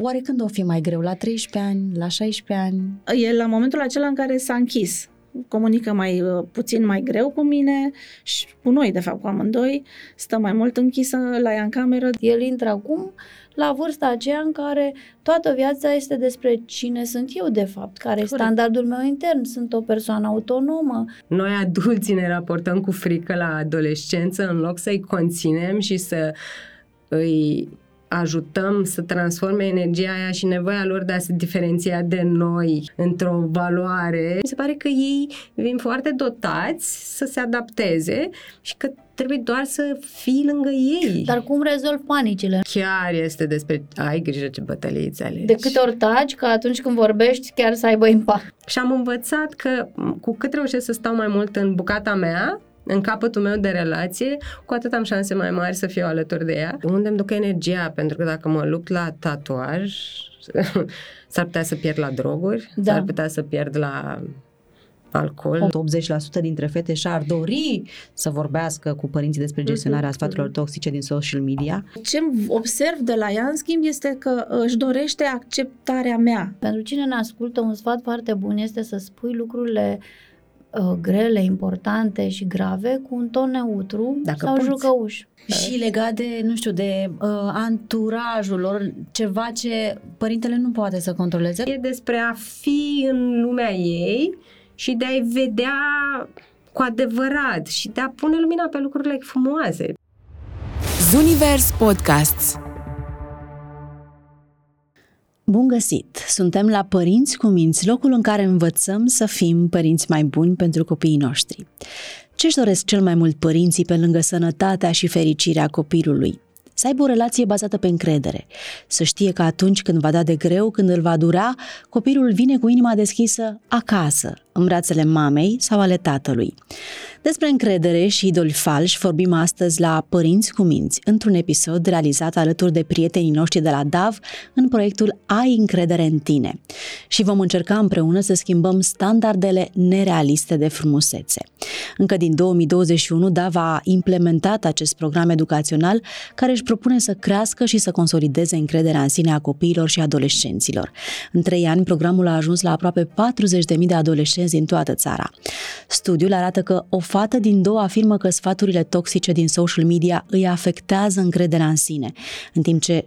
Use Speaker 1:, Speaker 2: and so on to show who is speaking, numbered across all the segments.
Speaker 1: oare când o fi mai greu? La 13 ani? La 16 ani?
Speaker 2: E la momentul acela în care s-a închis comunică mai uh, puțin mai greu cu mine și cu noi, de fapt, cu amândoi, stă mai mult închisă la ea în cameră.
Speaker 3: El intră acum la vârsta aceea în care toată viața este despre cine sunt eu, de fapt, care e standardul meu intern, sunt o persoană autonomă.
Speaker 4: Noi, adulții, ne raportăm cu frică la adolescență în loc să-i conținem și să îi ajutăm să transforme energia aia și nevoia lor de a se diferenția de noi într-o valoare. Mi se pare că ei vin foarte dotați să se adapteze și că trebuie doar să fii lângă ei.
Speaker 3: Dar cum rezolv panicile?
Speaker 4: Chiar este despre ai grijă ce bătăliți îți alegi.
Speaker 3: De câte ori taci, că atunci când vorbești chiar să aibă impact.
Speaker 4: Și am învățat că cu cât reușesc să stau mai mult în bucata mea, în capătul meu de relație, cu atât am șanse mai mari să fiu alături de ea. Unde îmi duc energia, pentru că dacă mă lupt la tatuaj, s-ar putea să pierd la droguri, da. s-ar putea să pierd la alcool.
Speaker 1: 80% dintre fete și-ar dori să vorbească cu părinții despre gestionarea sfaturilor toxice din social media.
Speaker 2: Ce observ de la ea, în schimb, este că își dorește acceptarea mea.
Speaker 3: Pentru cine ne ascultă, un sfat foarte bun este să spui lucrurile uh, grele, importante și grave cu un ton neutru Dacă sau poți. jucăuș.
Speaker 1: Și legat de, nu știu, de uh, anturajul lor, ceva ce părintele nu poate să controleze.
Speaker 4: E despre a fi în lumea ei și de a-i vedea cu adevărat și de a pune lumina pe lucrurile frumoase.
Speaker 5: Zunivers Podcasts
Speaker 1: Bun găsit! Suntem la Părinți cu Minți, locul în care învățăm să fim părinți mai buni pentru copiii noștri. Ce-și doresc cel mai mult părinții pe lângă sănătatea și fericirea copilului? Să aibă o relație bazată pe încredere, să știe că atunci când va da de greu, când îl va dura, copilul vine cu inima deschisă acasă, în brațele mamei sau ale tatălui. Despre încredere și idoli falși vorbim astăzi la Părinți cu Minți, într-un episod realizat alături de prietenii noștri de la DAV în proiectul Ai încredere în tine. Și vom încerca împreună să schimbăm standardele nerealiste de frumusețe. Încă din 2021, DAV a implementat acest program educațional care își propune să crească și să consolideze încrederea în sine a copiilor și adolescenților. În trei ani, programul a ajuns la aproape 40.000 de adolescenți din toată țara. Studiul arată că o fată din două afirmă că sfaturile toxice din social media îi afectează încrederea în sine, în timp ce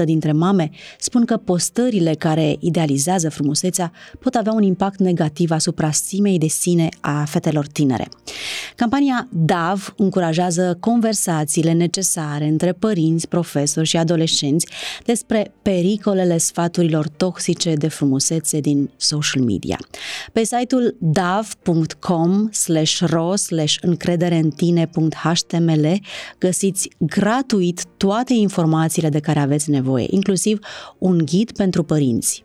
Speaker 1: 64% dintre mame spun că postările care idealizează frumusețea pot avea un impact negativ asupra stimei de sine a fetelor tinere. Campania DAV încurajează conversațiile necesare între părinți, profesori și adolescenți despre pericolele sfaturilor toxice de frumusețe din social media. Pe site-ul dav.com slash ro slash încredere în tine.html găsiți gratuit toate informațiile de care aveți nevoie, inclusiv un ghid pentru părinți.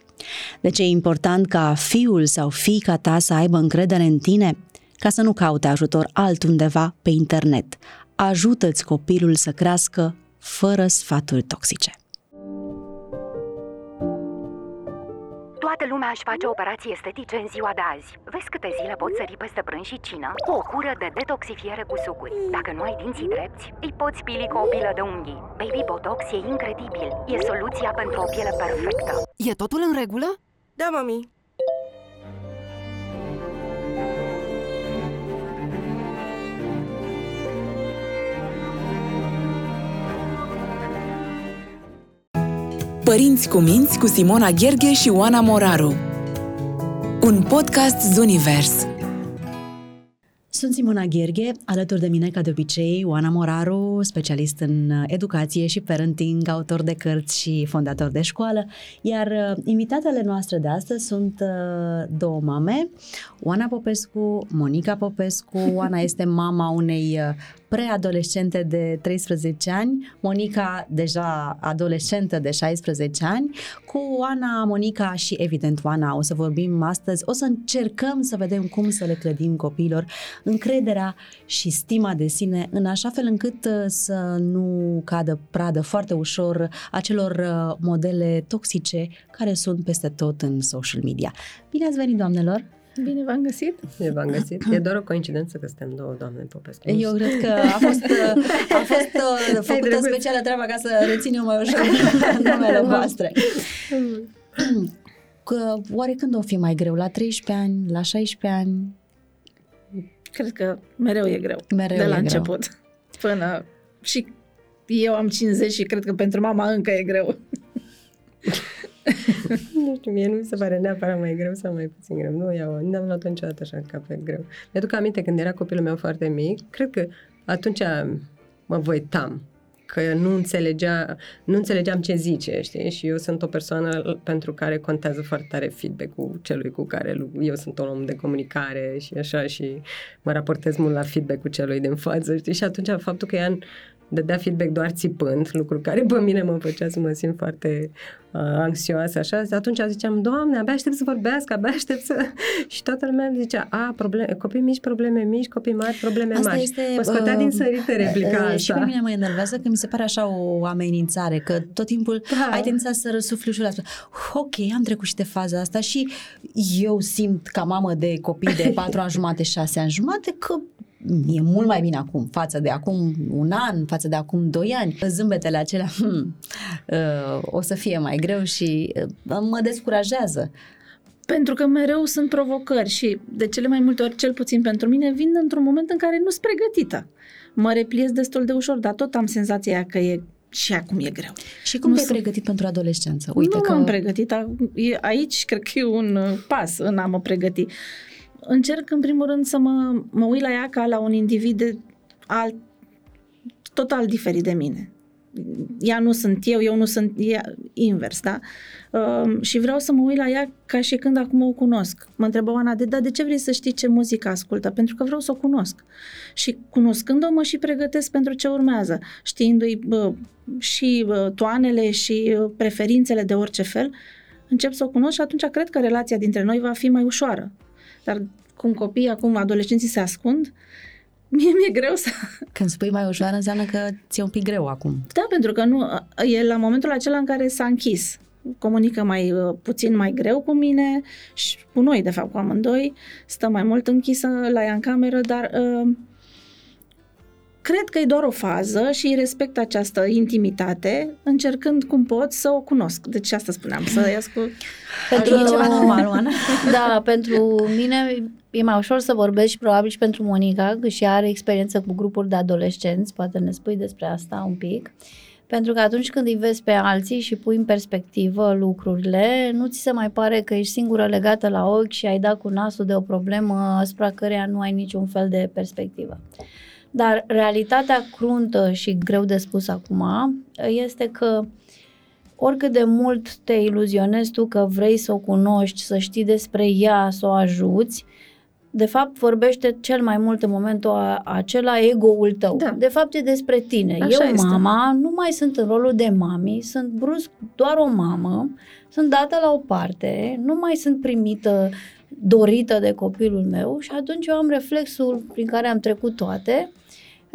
Speaker 1: De ce e important ca fiul sau fiica ta să aibă încredere în tine? Ca să nu caute ajutor altundeva pe internet. Ajută-ți copilul să crească fără sfaturi toxice.
Speaker 6: Toată lumea își face operații estetice în ziua de azi. Vezi câte zile poți sări peste prânz și cină cu o cură de detoxifiere cu sucuri. Dacă nu ai dinții drepți, îi poți pili cu o pilă de unghii. Baby Botox e incredibil. E soluția pentru o piele perfectă.
Speaker 5: E totul în regulă?
Speaker 7: Da, mami.
Speaker 5: Părinți cu minți cu Simona Gherghe și Oana Moraru. Un podcast Zunivers.
Speaker 1: Sunt Simona Gherghe, alături de mine, ca de obicei, Oana Moraru, specialist în educație și parenting, autor de cărți și fondator de școală, iar uh, invitatele noastre de astăzi sunt uh, două mame, Oana Popescu, Monica Popescu. Oana este mama unei uh, preadolescente de 13 ani, Monica deja adolescentă de 16 ani, cu Oana, Monica și evident Oana o să vorbim astăzi, o să încercăm să vedem cum să le clădim copiilor încrederea și stima de sine în așa fel încât uh, să nu cadă pradă foarte ușor acelor uh, modele toxice care sunt peste tot în social media. Bine ați venit, doamnelor!
Speaker 2: Bine v-am găsit.
Speaker 4: Bine v-am găsit. E doar o coincidență că suntem două doamne Popescu.
Speaker 1: Eu cred că a fost, a fost uh, făcută
Speaker 4: drăguț.
Speaker 1: specială treaba ca să reținem mai ușor numele voastre. Că, oare când o fi mai greu? La 13 ani? La 16 ani?
Speaker 2: Cred că mereu e greu.
Speaker 1: Mereu
Speaker 2: de la
Speaker 1: e greu.
Speaker 2: început. Până... Și eu am 50 și cred că pentru mama încă e greu.
Speaker 4: Nu știu, mie nu mi se pare neapărat mai greu sau mai puțin greu. Nu iau, nu am luat niciodată așa ca pe greu. Mi-aduc aminte când era copilul meu foarte mic, cred că atunci mă voitam că nu înțelegea, nu înțelegeam ce zice, știi? Și eu sunt o persoană pentru care contează foarte tare feedback-ul celui cu care lu- eu sunt un om de comunicare și așa și mă raportez mult la feedback-ul celui din față, știi? Și atunci faptul că ea dădea feedback doar țipând, lucru care pe mine mă făcea să mă simt foarte uh, anxioasă, așa, atunci ziceam, Doamne, abia aștept să vorbească, abia aștept să... și toată lumea îmi zicea, a, probleme, copii mici, probleme mici, copii mari, probleme
Speaker 1: Asta
Speaker 4: mari.
Speaker 1: este,
Speaker 4: mă scotea
Speaker 1: uh,
Speaker 4: din sărite replica
Speaker 1: uh,
Speaker 4: asta.
Speaker 1: Și pe mine mă enervează că mi se pare așa o amenințare, că tot timpul
Speaker 4: Da.
Speaker 1: ai tendința să răsufli ușor la Ok, am trecut și de faza asta și eu simt ca mamă de copii de 4 ani jumate, 6 ani jumate că e mult mai bine acum față de acum un an, față de acum doi ani. Zâmbetele acelea hmm, uh, o să fie mai greu și uh, mă descurajează.
Speaker 2: Pentru că mereu sunt provocări și de cele mai multe ori, cel puțin pentru mine, vin într-un moment în care nu sunt pregătită. Mă repliez destul de ușor, dar tot am senzația aia că e și acum e greu.
Speaker 1: Și cum
Speaker 2: Nu
Speaker 1: te-ai
Speaker 2: sunt-
Speaker 1: pregătit pentru adolescență? Uite
Speaker 2: nu
Speaker 1: că
Speaker 2: m-am pregătit. a- e- Aici cred că e un uh, pas în a mă pregăti. Încerc, în primul rând, să mă, mă uit la ea ca la un individ de alt, total diferit de mine. Ea nu sunt eu, eu nu sunt ea, invers, da? Um, și vreau să mă uit la ea ca și când acum o cunosc. Mă întrebă Ana, de, dar de ce vrei să știi ce muzică ascultă? Pentru că vreau să o cunosc. Și cunoscând-o, mă și pregătesc pentru ce urmează, știindu-i bă, și bă, toanele și bă, preferințele de orice fel, încep să o cunosc și atunci cred că relația dintre noi va fi mai ușoară. Dar cum copiii, acum adolescenții se ascund, mie mi-e greu să...
Speaker 1: când spui mai ușoară înseamnă că ți-e un pic greu acum.
Speaker 2: Da, pentru că nu, e la momentul acela în care s-a închis. Comunică mai uh, puțin mai greu cu mine și cu noi, de fapt, cu amândoi. Stă mai mult închisă la ea în cameră, dar uh, cred că e doar o fază și îi respect această intimitate, încercând cum pot să o cunosc. Deci asta spuneam, să ies cu...
Speaker 3: Pentru
Speaker 1: E ceva normal, Oana.
Speaker 3: Da, pentru mine e mai ușor să vorbesc și probabil și pentru Monica, că și ea are experiență cu grupuri de adolescenți, poate ne spui despre asta un pic. Pentru că atunci când îi vezi pe alții și pui în perspectivă lucrurile, nu ți se mai pare că ești singură legată la ochi și ai dat cu nasul de o problemă asupra căreia nu ai niciun fel de perspectivă. Dar realitatea cruntă și greu de spus acum este că oricât de mult te iluzionezi tu că vrei să o cunoști, să știi despre ea, să o ajuți, de fapt vorbește cel mai mult în momentul a- acela ego-ul tău.
Speaker 2: Da.
Speaker 3: De fapt e despre tine.
Speaker 2: Așa
Speaker 3: Eu,
Speaker 2: este.
Speaker 3: mama, nu mai sunt în rolul de mami, sunt brusc doar o mamă, sunt dată la o parte, nu mai sunt primită, dorită de copilul meu și atunci eu am reflexul prin care am trecut toate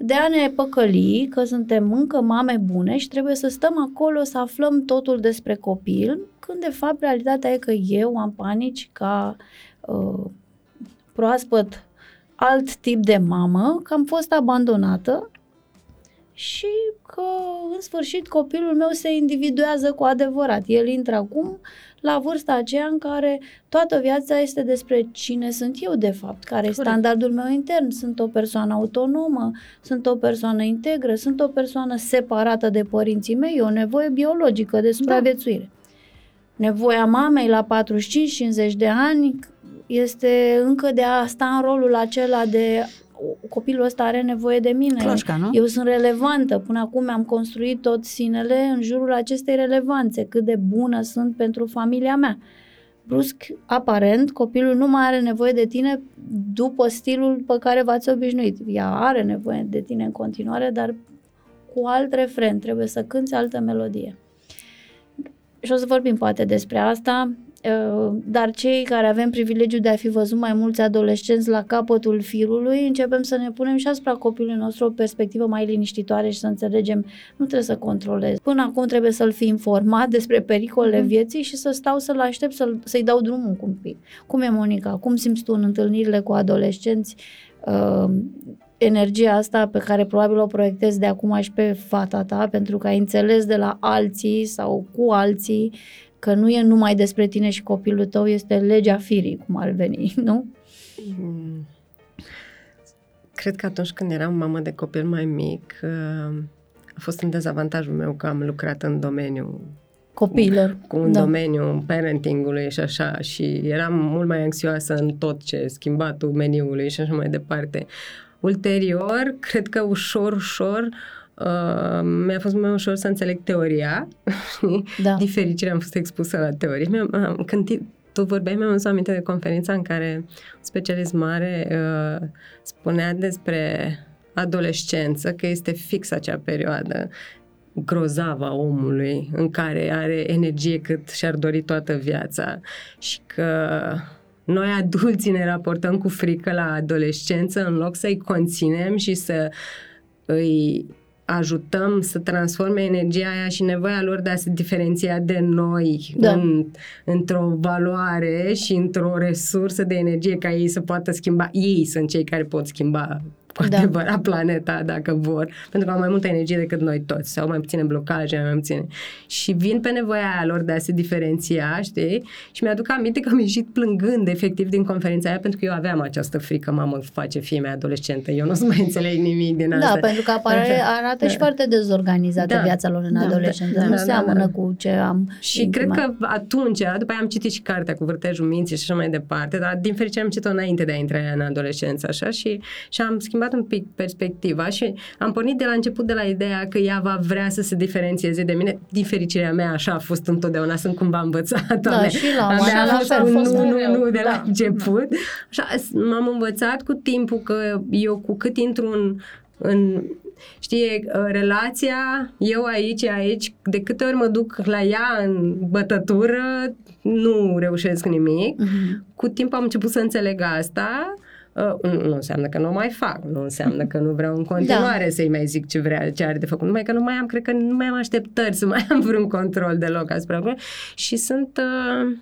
Speaker 3: de a ne păcăli că suntem încă mame bune și trebuie să stăm acolo să aflăm totul despre copil, când de fapt realitatea e că eu am panici ca uh, proaspăt alt tip de mamă, că am fost abandonată și că în sfârșit copilul meu se individuează cu adevărat. El intră acum la vârsta aceea în care toată viața este despre cine sunt eu de fapt, care e
Speaker 2: Corect.
Speaker 3: standardul meu intern. Sunt o persoană autonomă, sunt o persoană integră, sunt o persoană separată de părinții mei, e o nevoie biologică de supraviețuire. Nevoia mamei la 45-50 de ani este încă de a sta în rolul acela de copilul ăsta are nevoie de mine.
Speaker 1: Cloșca, nu?
Speaker 3: Eu sunt relevantă. Până acum mi-am construit tot sinele în jurul acestei relevanțe, cât de bună sunt pentru familia mea. Brusc, aparent, copilul nu mai are nevoie de tine după stilul pe care v-ați obișnuit. Ea are nevoie de tine în continuare, dar cu alt refren, trebuie să cânți altă melodie. Și o să vorbim poate despre asta. Uh, dar cei care avem privilegiul de a fi văzut mai mulți adolescenți la capătul firului, începem să ne punem și asupra copilului nostru o perspectivă mai liniștitoare și să înțelegem, nu trebuie să controlez. Până acum trebuie să-l fi informat despre pericolele uh-huh. vieții și să stau să-l aștept, să-l, să-i dau drumul cum pic. Cum e, Monica? Cum simți tu în întâlnirile cu adolescenți uh, energia asta pe care probabil o proiectezi de acum și pe fata ta, pentru că ai înțeles de la alții sau cu alții că nu e numai despre tine și copilul tău, este legea firii, cum ar veni, nu? Mm.
Speaker 4: Cred că atunci când eram mamă de copil mai mic, uh, a fost în dezavantajul meu că am lucrat în domeniul
Speaker 3: copiilor.
Speaker 4: Cu un da. domeniu parentingului și așa și eram mult mai anxioasă în tot ce schimbatul meniului și așa mai departe. Ulterior, cred că ușor, ușor Uh, mi-a fost mai ușor să înțeleg teoria. Da. Din fericire am fost expusă la teorie. Când tu vorbeai, mi-am adus aminte de conferința în care un specialist mare uh, spunea despre adolescență, că este fix acea perioadă grozavă a omului în care are energie cât și-ar dori toată viața și că noi adulții ne raportăm cu frică la adolescență în loc să-i conținem și să îi ajutăm să transforme energia aia și nevoia lor de a se diferenția de noi da. în, într-o valoare și într-o resursă de energie ca ei să poată schimba. Ei sunt cei care pot schimba cu da. adevărat planeta dacă vor, pentru că au mai multă energie decât noi toți, sau mai puține blocaje, mai puține. Și vin pe nevoia aia lor de a se diferenția, știi? Și mi-aduc aminte că am ieșit plângând efectiv din conferința aia pentru că eu aveam această frică, mamă, face fie mea adolescentă, eu nu o să mai înțeleg nimic din da, asta.
Speaker 3: Da, pentru că apare, arată da. și foarte dezorganizată da. viața lor în da, adolescență, da, nu da, seamănă da, da. cu ce am
Speaker 4: Și intimat. cred că atunci, după aia am citit și cartea cu vârtejul minții și așa mai departe, dar din fericire am citit-o înainte de a intra în adolescență, așa, și, și am schimbat schimbat un pic perspectiva și am pornit de la început de la ideea că ea va vrea să se diferențieze de mine. Din fericirea mea așa a fost întotdeauna, sunt cumva învățat.
Speaker 3: Da, mea. și la
Speaker 4: mea a fost, un nu, nu, nu de la da. început. Așa, m-am învățat cu timpul că eu cu cât intru în, în știi, relația, eu aici, aici, de câte ori mă duc la ea în bătătură, nu reușesc nimic. Uh-huh. Cu timpul am început să înțeleg asta Uh, nu înseamnă că nu o mai fac, nu înseamnă că nu vreau în continuare da. să-i mai zic ce vrea, ce are de făcut, numai că nu mai am, cred că nu mai am așteptări să mai am vreun control deloc asupra lucrurilor și sunt... Uh,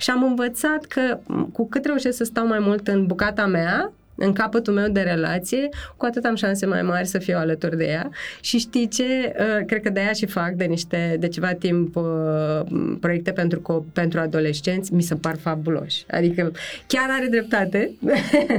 Speaker 4: și am învățat că cu cât reușesc să stau mai mult în bucata mea, în capătul meu de relație, cu atât am șanse mai mari să fiu alături de ea. Și știi ce? Uh, cred că de aia și fac de niște, de ceva timp uh, proiecte pentru, pentru adolescenți, mi se par fabuloși. Adică chiar are dreptate.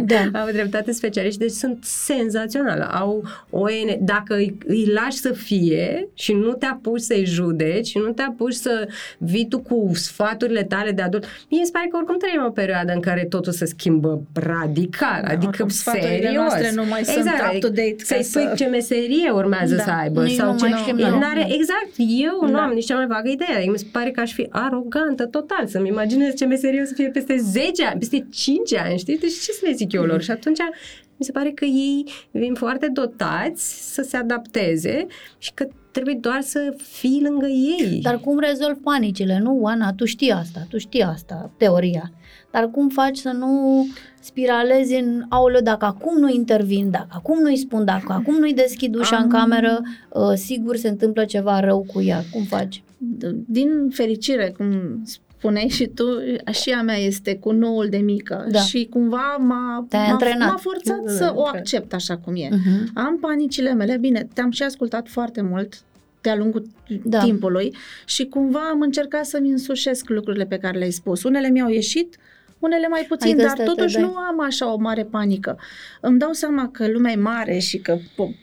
Speaker 4: Da. Au dreptate specialiști, deci sunt senzaționale. Au o dacă îi, îi lași să fie și nu te apuci să-i judeci și nu te apuci să vii tu cu sfaturile tale de adult, mie mi se pare că oricum trăim o perioadă în care totul se schimbă radical. Da, adică Adică serios.
Speaker 2: noastre nu mai exact, sunt up-to-date.
Speaker 4: Să-i spui să... ce meserie urmează da. să aibă.
Speaker 3: Nici sau
Speaker 4: nu
Speaker 3: ce... mai știm
Speaker 4: nu, are, Exact. Eu da. nu am nici cea mai vagă idee. Adică mi se pare că aș fi arogantă total să-mi imaginez ce meserie o să fie peste 10 ani, peste 5 ani, știi? Deci ce să le zic eu lor? Și atunci mi se pare că ei vin foarte dotați să se adapteze și că trebuie doar să fii lângă ei.
Speaker 3: Dar cum rezolvi panicile, nu, Oana? Tu știi asta, tu știi asta, teoria. Dar cum faci să nu spiralezi în, aulă, dacă acum nu intervin, dacă acum nu-i spun, dacă acum nu-i deschid ușa Am... în cameră, uh, sigur se întâmplă ceva rău cu ea. Cum faci?
Speaker 2: Din fericire, cum spuneai și tu, și a mea este cu noul de mică da. și cumva m-a, m-a, m-a forțat da, să o accept așa cum e. Uh-huh. Am panicile mele, bine, te-am și ascultat foarte mult de-a lungul da. timpului și cumva am încercat să-mi însușesc lucrurile pe care le-ai spus. Unele mi-au ieșit, unele mai puțin, adică dar totuși nu am așa o mare panică. Îmi dau seama că lumea e mare și că po-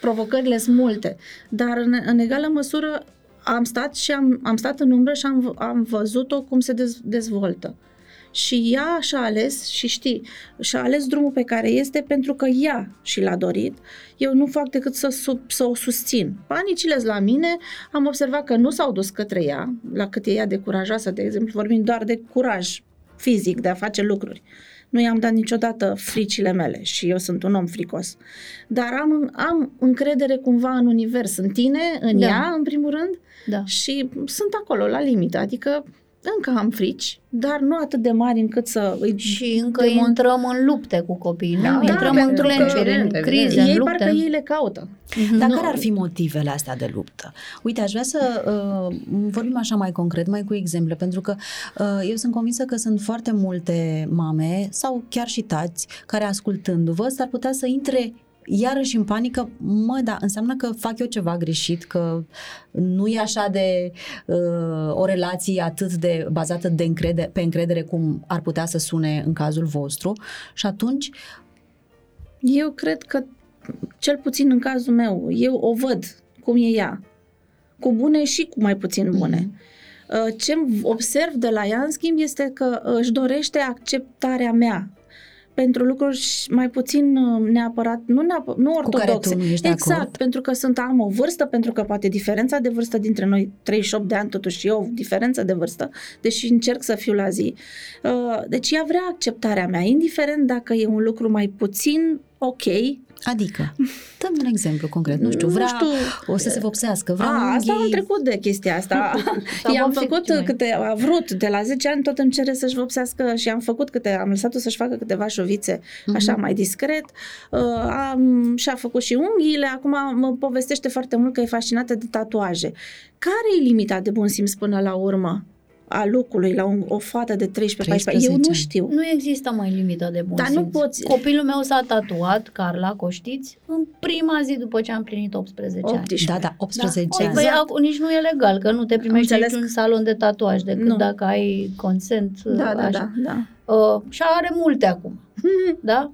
Speaker 2: provocările sunt multe, dar în, în egală măsură am stat și am, am stat în umbră și am, am văzut-o cum se dez, dezvoltă. Și ea și-a ales, și știi, și-a ales drumul pe care este pentru că ea și l-a dorit. Eu nu fac decât să, sub, să o susțin. Panicile la mine, am observat că nu s-au dus către ea, la cât e ea de curajoasă, de exemplu, vorbim doar de curaj fizic, de a face lucruri. Nu i-am dat niciodată fricile mele și eu sunt un om fricos. Dar am, am încredere cumva în univers, în tine, în da. ea, în primul rând, da. și sunt acolo, la limită. Adică încă am frici, dar nu atât de mari încât să îi
Speaker 3: Și încă
Speaker 2: demon-
Speaker 3: intrăm în lupte cu copiii, nu?
Speaker 4: Da,
Speaker 3: intrăm
Speaker 2: da,
Speaker 3: în
Speaker 2: pentru că-
Speaker 3: clencuri, în
Speaker 4: evident,
Speaker 3: crize,
Speaker 2: ei
Speaker 3: în
Speaker 2: parcă
Speaker 3: lupte.
Speaker 2: ei le caută.
Speaker 1: Dar
Speaker 2: Nu.
Speaker 1: care ar fi motivele astea de luptă? Uite, aș vrea să uh, vorbim așa mai concret, mai cu exemple, pentru că uh, eu sunt convinsă că sunt foarte multe mame sau chiar și tați care ascultându-vă s-ar putea să intre iarăși în panică, mă, da, înseamnă că fac eu ceva greșit, că nu e așa de uh, o relație atât de bazată de încredere, pe încredere cum ar putea să sune în cazul vostru. Și atunci
Speaker 2: Eu cred că, cel puțin în cazul meu, eu o văd cum e ea, cu bune și cu mai puțin bune. Uh, Ce observ de la ea, în schimb, este că uh, își dorește acceptarea mea pentru lucruri și mai puțin uh, neapărat, nu, neapărat, nu
Speaker 1: cu care
Speaker 2: ortodoxe.
Speaker 1: tu nu ești de
Speaker 2: Exact,
Speaker 1: acord.
Speaker 2: pentru că sunt am o vârstă, pentru că poate diferența de vârstă dintre noi 38 de ani, totuși e o diferență de vârstă, deși încerc să fiu la zi. Uh, Deci ea vrea acceptarea mea, indiferent dacă e un lucru mai puțin ok.
Speaker 1: Adică, dăm un exemplu concret, nu știu,
Speaker 2: Nu
Speaker 1: vrea
Speaker 2: știu.
Speaker 1: o să se vopsească, vrea
Speaker 2: A, asta am
Speaker 1: unghii.
Speaker 2: trecut de chestia asta.
Speaker 3: S-a
Speaker 2: I-am
Speaker 3: vopsit
Speaker 2: făcut
Speaker 3: ce mai?
Speaker 2: câte, a vrut, de la 10 ani tot îmi cere să-și vopsească și am făcut câte, am lăsat-o să-și facă câteva șovițe,
Speaker 1: Mhm.
Speaker 2: așa mai discret. Uh, am, și-a făcut și unghiile, acum mă povestește foarte mult că e fascinată de tatuaje. Care e limita de bun simț până la urmă? A lucrului la un, o fată de 13-14 Eu
Speaker 1: 13
Speaker 2: nu
Speaker 1: ani.
Speaker 2: știu.
Speaker 3: Nu există mai limită de bun
Speaker 2: Dar nu
Speaker 3: simț.
Speaker 2: poți-
Speaker 3: Copilul meu s-a tatuat, Carla, coștiți, în prima zi după ce am împlinit 18 ani.
Speaker 2: 18.
Speaker 1: Da, da, 18
Speaker 3: Da.
Speaker 1: ani.
Speaker 3: Păi, acum nici nu e legal, că nu te primești
Speaker 2: înțeles.
Speaker 3: niciun salon de tatuaj decât
Speaker 2: Nu.
Speaker 3: dacă ai consent.
Speaker 2: Da, da,
Speaker 3: așa.
Speaker 2: da, da.
Speaker 3: Uh, și are multe acum. da?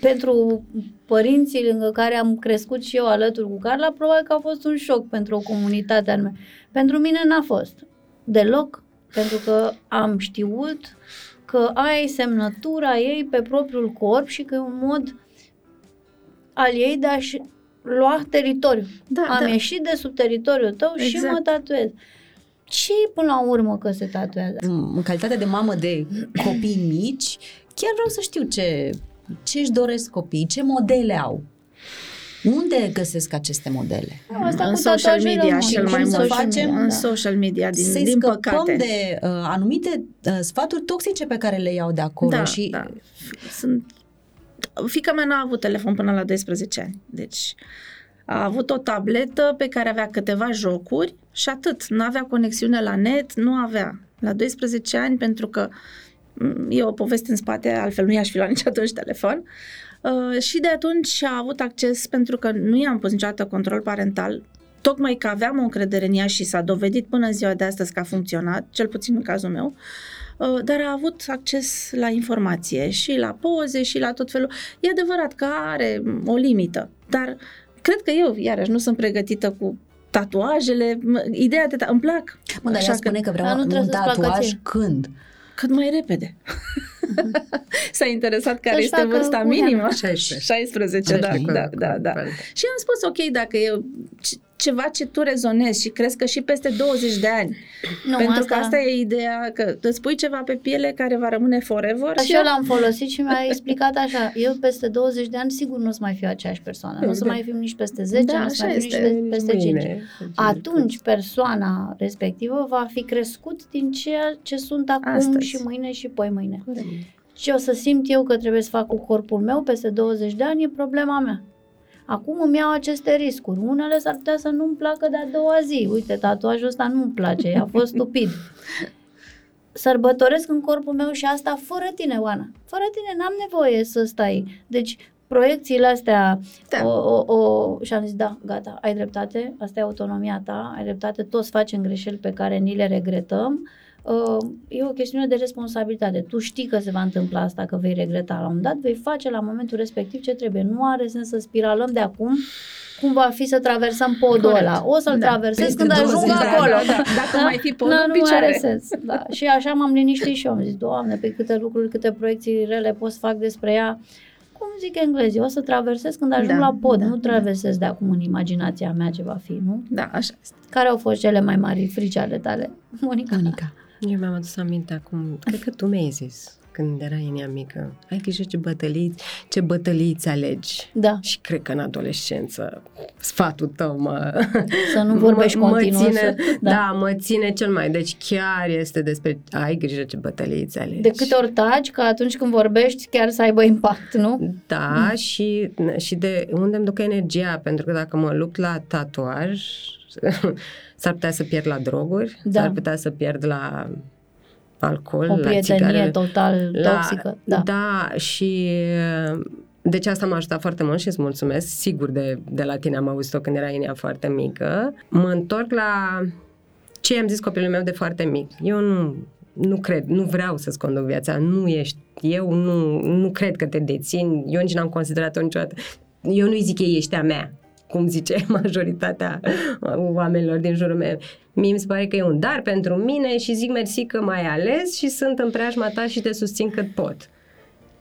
Speaker 3: Pentru părinții lângă care am crescut și eu alături cu Carla, probabil că a fost un șoc pentru o comunitate anume. Pentru mine n-a fost deloc, pentru că am știut că ai semnătura ei pe propriul corp și că e un mod al ei de a-și lua teritoriu.
Speaker 2: Da,
Speaker 3: am
Speaker 2: da.
Speaker 3: ieșit de sub teritoriul tău și
Speaker 2: Exact.
Speaker 3: mă tatuez. ce până la urmă că se tatuează?
Speaker 1: în calitate de mamă de copii mici, chiar vreau să știu ce, ce își doresc copiii, ce modele au. Unde găsesc aceste modele?
Speaker 3: Asta
Speaker 2: în
Speaker 3: cu
Speaker 2: social
Speaker 3: tatuajele
Speaker 2: media
Speaker 3: în
Speaker 2: cel
Speaker 3: mod.
Speaker 2: mai
Speaker 1: Cum
Speaker 2: mult.
Speaker 1: să facem?
Speaker 2: În
Speaker 3: Da.
Speaker 2: social media, din,
Speaker 1: Să-i
Speaker 2: din
Speaker 1: scăpăm
Speaker 2: păcate.
Speaker 1: de uh, anumite uh, sfaturi toxice pe care le iau de acolo
Speaker 2: da,
Speaker 1: și
Speaker 2: da. Sunt... Fica mea n-a avut telefon până la 12 ani, deci a avut o tabletă pe care avea câteva jocuri și atât. Nu avea conexiune la net, nu avea. La 12 ani, pentru că m, e o poveste în spate, altfel nu i-aș fi luat nici atunci telefon. Uh, și de atunci a avut acces, pentru că nu i-am pus niciodată control parental, tocmai că aveam o încredere în ea și s-a dovedit până în ziua de astăzi că a funcționat, cel puțin în cazul meu, uh, dar a avut acces la informație și la poze și la tot felul. E adevărat că are o limită, dar cred că eu, iarăși, nu sunt pregătită cu tatuajele, M- ideea de ta- îmi plac.
Speaker 1: Mă, dar ea
Speaker 2: Așa
Speaker 1: spune că,
Speaker 3: Dar
Speaker 1: vrea
Speaker 3: nu
Speaker 1: un
Speaker 3: trebuie să-ți placă
Speaker 1: tatuaj
Speaker 3: ție.
Speaker 1: când?
Speaker 2: cât mai repede. S-a interesat care
Speaker 3: Să-și
Speaker 2: este
Speaker 3: facă
Speaker 2: vârsta
Speaker 3: un
Speaker 2: minimă.
Speaker 4: 16.
Speaker 2: 16, da,
Speaker 1: Ok.
Speaker 2: da, da, da. Și am spus, ok, dacă e c- ceva ce tu rezonezi și crezi că și peste 20 de ani,
Speaker 3: Nu,
Speaker 2: pentru că asta e ideea, că îți pui ceva pe piele care va rămâne forever
Speaker 3: Și eu l-am folosit și mi-a explicat așa, eu peste 20 de ani sigur nu o să mai fiu aceeași persoană, nu o să
Speaker 2: Da.
Speaker 3: mai fiu nici peste 10,
Speaker 2: Da,
Speaker 3: nu o să
Speaker 2: așa
Speaker 3: mai fiu
Speaker 2: este.
Speaker 3: nici peste 5.
Speaker 4: Mâine.
Speaker 3: Atunci persoana respectivă va fi crescut din ceea ce sunt acum
Speaker 2: Astăzi.
Speaker 3: și mâine și poi mâine. Ce o să simt eu că trebuie să fac cu corpul meu peste 20 de ani e problema mea. Acum îmi iau aceste riscuri. Unele s-ar putea să nu-mi placă de a doua zi. Uite, tatuajul ăsta nu-mi place, a fost stupid. Sărbătoresc în corpul meu și asta fără tine, Oana. Fără tine n-am nevoie să stai. Deci proiecțiile astea
Speaker 2: Da.
Speaker 3: o, o, o, și am zis, da, gata, ai dreptate, asta e autonomia ta, ai dreptate, toți facem greșeli pe care ni le regretăm. Uh, e o chestiune de responsabilitate. Tu știi că se va întâmpla asta, că vei regreta la un moment dat, vei face la momentul respectiv ce trebuie. Nu are sens să spiralăm de acum cum va fi să traversăm podul
Speaker 2: Corect.
Speaker 3: ăla. O să-l
Speaker 2: Da.
Speaker 3: traversez
Speaker 1: Peste
Speaker 3: când ajung
Speaker 1: 20 de ani,
Speaker 3: acolo.
Speaker 2: da, da. Dacă mai fi podul
Speaker 3: nu,
Speaker 2: în
Speaker 3: nu
Speaker 2: picioare.
Speaker 3: are sens. Da. Și așa m-am liniștit și eu. Am zis, Doamne, pe câte lucruri, câte proiecții rele pot să fac despre ea. Cum zic englezii, o să traversez când ajung
Speaker 2: Da,
Speaker 3: la pod,
Speaker 2: da,
Speaker 3: nu
Speaker 2: da.
Speaker 3: traversez de acum în imaginația mea ce va fi, nu?
Speaker 2: Da, așa este.
Speaker 3: Care au fost cele mai mari frici ale tale, Monica?
Speaker 1: Monica.
Speaker 4: Eu mi-am adus aminte acum, cred că tu mi-ai zis când era Inia mică. Ai grijă ce bătăliți, ce bătăliți ți alegi.
Speaker 3: Da.
Speaker 4: Și cred că în adolescență sfatul tău mă...
Speaker 3: Să nu vorbești
Speaker 4: mă,
Speaker 3: continuu,
Speaker 4: Mă ține,
Speaker 3: să-
Speaker 4: da.
Speaker 3: da.
Speaker 4: da, mă ține cel mai... Deci chiar este despre... Ai grijă ce bătăliți ți alegi.
Speaker 3: De câte ori taci, că atunci când vorbești chiar să aibă impact, nu?
Speaker 4: Da, și, și de unde îmi duc energia, pentru că dacă mă lupt la tatuaj, s-ar putea să pierd la droguri,
Speaker 3: Da.
Speaker 4: s-ar putea să pierd la alcool,
Speaker 3: O
Speaker 4: la
Speaker 3: prietenie
Speaker 4: țigare.
Speaker 3: total
Speaker 4: la,
Speaker 3: toxică. Da.
Speaker 4: da, și uh, deci asta m-a ajutat foarte mult și îți mulțumesc. Sigur de, de la tine am auzit-o când era Inia foarte mică. Mă întorc la ce am zis copilului meu de foarte mic. Eu nu, nu cred, nu vreau să-ți conduc viața, nu ești, eu nu, nu cred că te dețin, eu nici n-am considerat-o niciodată. Eu nu-i zic ei ești a mea, cum zice majoritatea oamenilor din jurul meu. Mie mi se pare că e un dar pentru mine și zic mersi că m-ai ales și sunt în preajma ta și te susțin cât pot.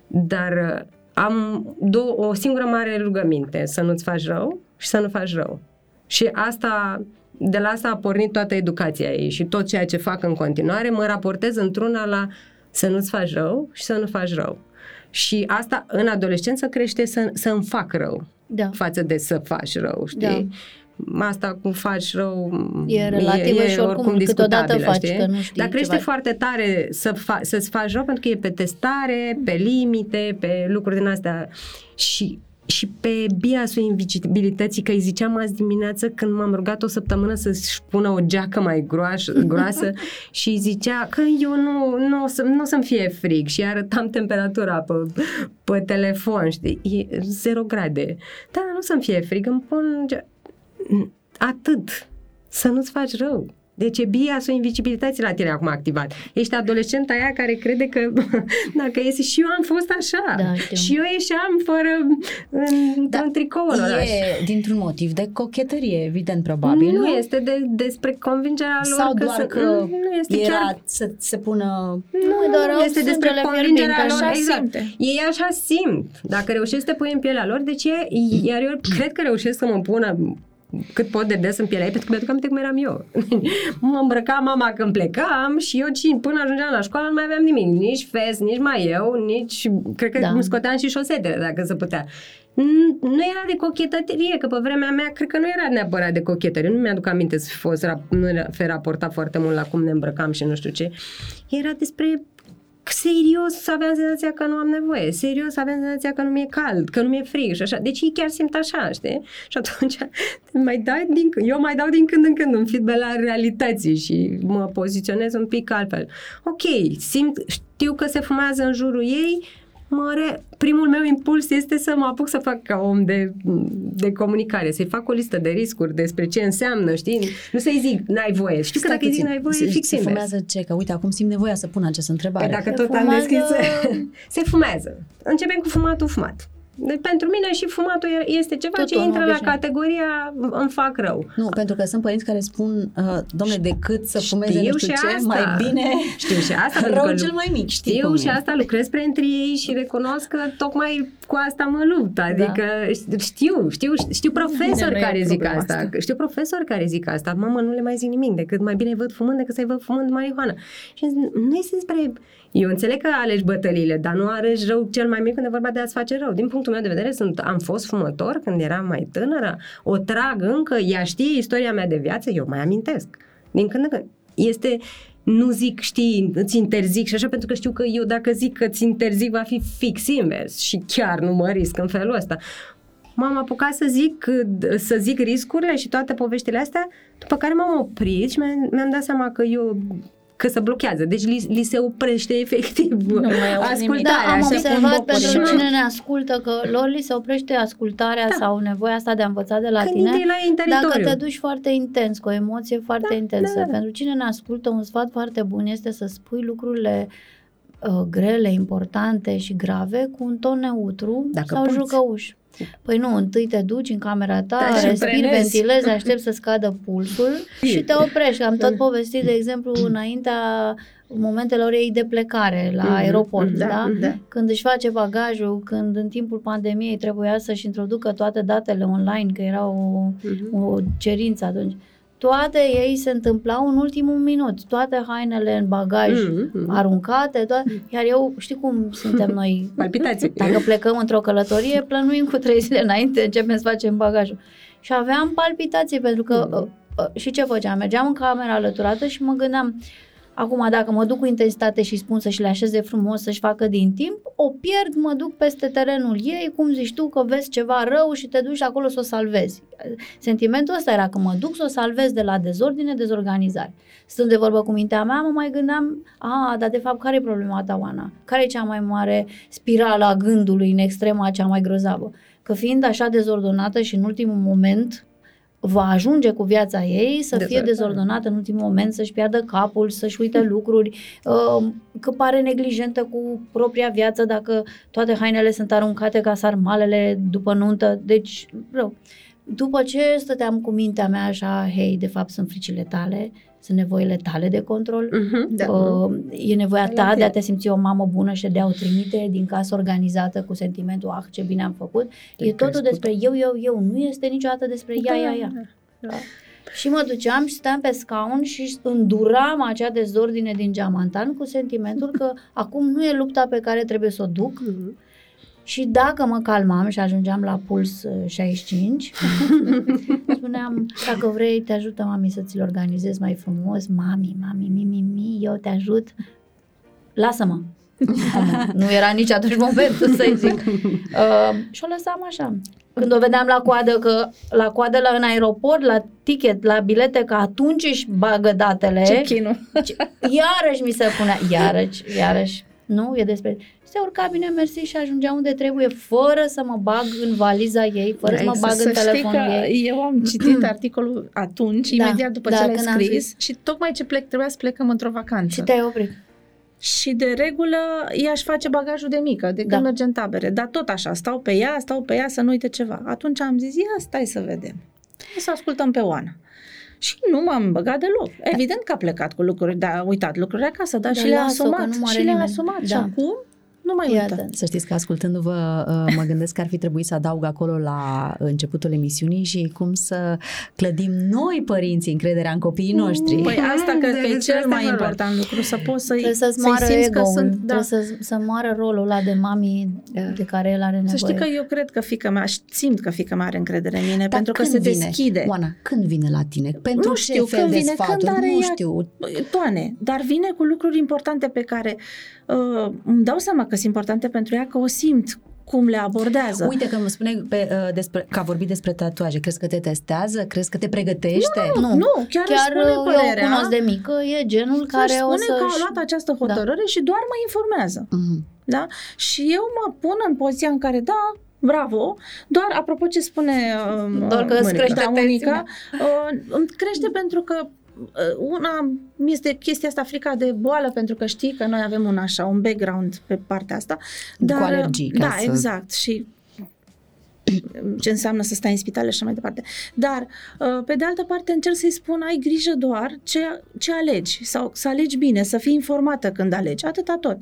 Speaker 4: Dar uh, am două, o singură mare rugăminte, să nu-ți faci rău și să nu faci rău. Și asta, de la asta a pornit toată educația ei și tot ceea ce fac în continuare, mă raportez într-una la să nu-ți faci rău și să nu faci rău. Și asta în adolescență crește să, să îmi fac rău
Speaker 3: Da.
Speaker 4: față de să faci rău, știi? Asta cu faci rău
Speaker 3: E relativă și oricum câteodată
Speaker 4: discutabilă,
Speaker 3: faci
Speaker 4: știi?
Speaker 3: că nu știi
Speaker 4: Dar crește
Speaker 3: ceva.
Speaker 4: foarte tare să fa- să-ți faci rău pentru că e pe testare, pe limite, pe lucruri din astea și și pe biasul invisibilității, că îi ziceam azi dimineață când m-am rugat o săptămână să-și pună o geacă mai groasă, groasă și îi zicea că eu nu, nu, o să, nu o să-mi fie frig și arătam temperatura pe, pe telefon, știi, e 0 grade. Da, nu o să-mi fie frig, îmi pun ge- atât, să nu-ți faci rău. Deci e biasul invisibilității la tine acum activat. Ești adolescenta aia care crede că dacă iese și eu am fost așa.
Speaker 3: Da, știu.
Speaker 4: și eu ieșeam fără în,
Speaker 1: Da,
Speaker 4: în tricou în oraș.
Speaker 1: E dintr-un motiv de cochetărie, evident, probabil, nu?
Speaker 4: nu este de, despre convingerea lor
Speaker 1: Sau
Speaker 4: că,
Speaker 1: doar
Speaker 4: să,
Speaker 1: că
Speaker 4: nu este
Speaker 1: era
Speaker 4: chiar
Speaker 1: să se pună...
Speaker 3: Nu, doar au
Speaker 4: este despre
Speaker 3: sângele
Speaker 4: convingerea
Speaker 3: fierbinte,
Speaker 4: lor.
Speaker 2: așa
Speaker 4: exact.
Speaker 2: simte.
Speaker 4: Ei așa simt. Dacă reușesc să te pui în pielea lor, deci e, iar eu cred că reușesc să mă pună cât pot de des în pielea ei, pentru că mi-aduc aminte cum eram eu. mă îmbrăca mama când plecam și eu ci, până ajungeam la școală nu mai aveam nimic, nici fes, nici mai eu, nici, cred că
Speaker 3: Da.
Speaker 4: da. îmi scoteam și șosetele dacă se putea. N- Nu era de cochetărie, că pe vremea mea cred că nu era neapărat de cochetărie. Nu mi-aduc aminte să fi fost, rap- nu era, fi raportat foarte mult la cum ne îmbrăcam și nu știu ce. Era despre serios aveam senzația că nu am nevoie, serios aveam senzația că nu mi-e cald, că nu mi-e frig și așa. Deci ei chiar simt așa, știi? Și atunci mai dai din, când- eu mai dau din când în când un feedback la realității și mă poziționez un pic altfel. Ok, simt, știu că se fumează în jurul ei, mă re... primul meu impuls este să mă apuc să fac ca om de, de comunicare, să-i fac o listă de riscuri despre ce înseamnă, știi? Nu să-i zic, n-ai voie. Știu că
Speaker 1: Stai
Speaker 4: dacă îi zic
Speaker 1: puțin,
Speaker 4: n-ai voie,
Speaker 1: se,
Speaker 4: e fix
Speaker 1: se
Speaker 4: invers.
Speaker 1: fumează ce? Că uite, acum simt nevoia să pun această întrebare.
Speaker 4: Păi dacă
Speaker 3: Se
Speaker 4: tot am
Speaker 3: fumează-
Speaker 4: deschis, se fumează. Începem cu fumatul fumat. Deci pentru mine și fumatul e- este ceva
Speaker 3: Tot
Speaker 4: ce
Speaker 3: om
Speaker 4: intră la
Speaker 3: obișnuit.
Speaker 4: categoria îmi fac rău.
Speaker 1: Nu, pentru că sunt părinți care spun, uh, domnule, decât să fumeze
Speaker 4: Știu
Speaker 1: nu știu
Speaker 4: și
Speaker 1: ce,
Speaker 4: asta.
Speaker 1: mai bine
Speaker 4: Știu și asta. pentru
Speaker 1: rău
Speaker 4: că
Speaker 1: cel
Speaker 4: lu-
Speaker 1: mai mic, știi
Speaker 4: Știu
Speaker 1: cum
Speaker 4: și
Speaker 1: e.
Speaker 4: asta lucrez printre ei și recunosc că tocmai cu asta mă lupt. Adică știu, știu, știu profesori
Speaker 2: nu e
Speaker 4: care zic
Speaker 2: problema
Speaker 4: asta.
Speaker 2: asta.
Speaker 4: Știu profesori care zic asta. Mamă, nu le mai zic nimic decât mai bine văd fumând decât să-i văd fumând marihuana. Și zic, nu este despre... Eu înțeleg că alegi bătăliile, dar nu alegi rău cel mai mic când e vorba de a-ți face rău. Din punctul meu de vedere, sunt, am fost fumător când eram mai tânără, o trag încă, ea știe istoria mea de viață, eu mai amintesc. Din când în când. Este, nu zic, știi, îți interzic și așa, pentru că știu că eu dacă zic că îți interzic va fi fix invers și chiar nu mă risc în felul ăsta. M-am apucat să zic, să zic riscurile și toate poveștile astea, după care m-am oprit și mi-am, mi-am dat seama că eu că se blochează. Deci li, li se oprește efectiv
Speaker 2: mai auzi nimic.
Speaker 3: Da,
Speaker 4: ascultarea.
Speaker 3: am
Speaker 4: și-
Speaker 2: se
Speaker 3: observat
Speaker 2: pun
Speaker 3: pentru
Speaker 2: bocile.
Speaker 3: cine ne ascultă că lor li se oprește ascultarea
Speaker 4: Da.
Speaker 3: sau nevoia asta de a învăța de la
Speaker 4: Când
Speaker 3: tine.
Speaker 4: intri la în
Speaker 3: Dacă
Speaker 4: teritoriu.
Speaker 3: te duci foarte intens, cu o emoție foarte
Speaker 4: Da,
Speaker 3: intensă.
Speaker 4: da, da.
Speaker 3: Pentru cine ne ascultă, un sfat foarte bun este să spui lucrurile uh, grele, importante și grave cu un ton neutru
Speaker 4: Dacă
Speaker 3: sau
Speaker 4: poți.
Speaker 3: jucăuș. Păi nu, întâi te duci în camera ta,
Speaker 4: Da, și
Speaker 3: respiri,
Speaker 2: frenezi.
Speaker 3: ventilezi, aștepți să scadă pulsul și te oprești. Am tot povestit, de exemplu, înaintea momentelor ei de plecare la
Speaker 4: Mhm,
Speaker 3: aeroport,
Speaker 4: mhm,
Speaker 3: da?
Speaker 2: da.
Speaker 3: Când își face bagajul, când în timpul pandemiei trebuia să-și introducă toate datele online, că era o,
Speaker 4: Mhm.
Speaker 3: o cerință atunci. Toate ei se întâmplau în ultimul minut, toate hainele în bagaj
Speaker 4: Mm, mm.
Speaker 3: aruncate, toate, iar eu, știi cum suntem noi,
Speaker 4: Palpitații.
Speaker 3: dacă plecăm într-o călătorie, plănuim cu trei zile înainte, începem să facem bagajul. Și aveam palpitații pentru că,
Speaker 4: Mm.
Speaker 3: uh, uh, și ce făceam? Mergeam în camera alăturată și mă gândeam, acum dacă mă duc cu intensitate și spun să-și le așeze frumos, să-și facă din timp, o pierd, mă duc peste terenul ei, cum zici tu, că vezi ceva rău și te duci acolo să o salvezi. Sentimentul ăsta era că mă duc să o salvez de la dezordine, dezorganizare. Stând de vorbă cu mintea mea, mă mai gândeam, a, dar de fapt care e problema ta, Oana? Care e cea mai mare spirală a gândului în extrema cea mai grozavă? Că fiind așa dezordonată și în ultimul moment va ajunge cu viața ei să fie
Speaker 4: Dezordonată.
Speaker 3: dezordonată în ultimul moment, să-și piardă capul, să-și uite lucruri, uh, că pare neglijentă cu propria viață dacă toate hainele sunt aruncate ca sarmalele după nuntă, deci rău. După ce stăteam cu mintea mea așa, hei, de fapt sunt fricile tale, sunt nevoile tale de control,
Speaker 4: Mhm.
Speaker 2: Da.
Speaker 3: Uh, e nevoia
Speaker 2: La
Speaker 3: ta de
Speaker 2: tine.
Speaker 3: a te simți o mamă bună și de a o trimite din casă organizată cu sentimentul, ah, ce bine am făcut.
Speaker 4: Te
Speaker 3: e totul
Speaker 4: crescut.
Speaker 3: despre eu, eu, eu, nu este niciodată despre ea, ea, ea. Da. Și mă duceam și stăteam pe scaun și înduram acea dezordine din geamantan cu sentimentul că acum nu e lupta pe care trebuie să o duc
Speaker 4: Mhm.
Speaker 3: Și dacă mă calmam și ajungeam la puls uh, 65, spuneam, dacă vrei, te ajută mami să ți-l organizezi mai frumos, mami, mami, mi, mi, mi, eu te ajut, lasă-mă. nu era nici atunci momentul să-i zic. Uh, și o lăsam așa. Când o vedeam la coadă, că la coadă la în aeroport, la ticket, la bilete, că atunci își bagă datele.
Speaker 2: Check-in-ul.
Speaker 3: Ce- Iarăși mi se punea, iarăși, iarăși, nu, e despre... Se urca bine, mersi și ajungea unde trebuie, fără să mă bag în valiza ei, fără să mă
Speaker 4: Exact,
Speaker 3: bag în
Speaker 2: să știi
Speaker 3: telefonul
Speaker 2: că
Speaker 3: ei.
Speaker 2: eu am citit articolul atunci,
Speaker 3: Da,
Speaker 2: imediat după
Speaker 3: da,
Speaker 2: ce l-ai
Speaker 3: când am
Speaker 2: scris și tocmai ce plec, trebuia să plecăm într-o vacanță.
Speaker 3: Și te-ai oprit.
Speaker 2: Și de regulă ea își face bagajul de mică, de când
Speaker 3: Da.
Speaker 2: merge în tabere. Dar tot așa, stau pe ea, stau pe ea să nu uite ceva. Atunci am zis, ia stai să vedem. O să ascultăm pe Oana. Și nu m-am băgat deloc. Evident că a plecat cu lucruri, dar a uitat lucruri acasă, dar
Speaker 3: Dar
Speaker 2: și le-a
Speaker 3: lasă-o, că
Speaker 2: asumat.
Speaker 3: nu moare
Speaker 2: Și le-a
Speaker 3: nimeni.
Speaker 2: asumat. Și
Speaker 3: Da.
Speaker 2: acum nu mai
Speaker 3: Iată.
Speaker 2: uită.
Speaker 1: Să știți că ascultându-vă, uh, mă gândesc că ar fi trebuit să adaug acolo la începutul emisiunii și cum să clădim noi, părinții, încrederea în copiii noștri.
Speaker 2: Păi asta cred că e
Speaker 4: Despre
Speaker 2: cel
Speaker 4: asta
Speaker 2: mai
Speaker 4: e vorba.
Speaker 2: important lucru, să poți să-i,
Speaker 3: Trebuie să-ți
Speaker 2: să-i
Speaker 3: moară
Speaker 2: simți că
Speaker 3: ego-ul,
Speaker 2: sunt... Da.
Speaker 3: trebuie să, să moară rolul ăla de mami de care el are nevoie.
Speaker 2: Să știi că eu cred că fica mea, și simt că fica mea are încredere în mine,
Speaker 1: Dar
Speaker 2: pentru că
Speaker 1: când
Speaker 2: se
Speaker 1: vine?
Speaker 2: deschide.
Speaker 1: Oana, când vine la tine? Pentru
Speaker 2: Nu
Speaker 1: ce
Speaker 2: știu,
Speaker 1: fel
Speaker 2: când
Speaker 1: de
Speaker 2: vine,
Speaker 1: sfaturi?
Speaker 2: când are
Speaker 1: nu
Speaker 2: ea-
Speaker 1: știu.
Speaker 2: Toane, dar vine cu lucruri importante pe care uh, îmi dau seama că sunt importante pentru ea, că o simt cum le abordează.
Speaker 1: Uite că îmi spune pe, uh, despre, că a vorbit despre tatuaje. Crezi că te testează? Crezi că te pregătește?
Speaker 3: Nu,
Speaker 2: nu, chiar, își
Speaker 3: chiar
Speaker 2: spune
Speaker 3: eu o
Speaker 2: părerea.
Speaker 3: cunosc de mică, e genul care
Speaker 2: care
Speaker 3: o
Speaker 2: spune
Speaker 3: să
Speaker 2: că a luat această hotărâre și doar mă informează.
Speaker 1: Mhm.
Speaker 2: Da? Și eu mă pun în poziția în care, da, bravo, doar apropo ce spune uh,
Speaker 3: Doar că îți
Speaker 2: Monica,
Speaker 3: crește
Speaker 2: da, Monica,
Speaker 3: tensiunea.
Speaker 2: uh, îmi crește pentru că uh, una este chestia asta, frica de boală, pentru că știi că noi avem un așa, un background pe partea asta.
Speaker 1: Cu alergii, ca
Speaker 2: Da,
Speaker 1: să-
Speaker 2: exact. Și ce înseamnă să stai în spital și așa mai departe. Dar, uh, pe de altă parte, încerc să-i spun, ai grijă doar ce, ce alegi sau să alegi bine, să fii informată când alegi, atâta tot.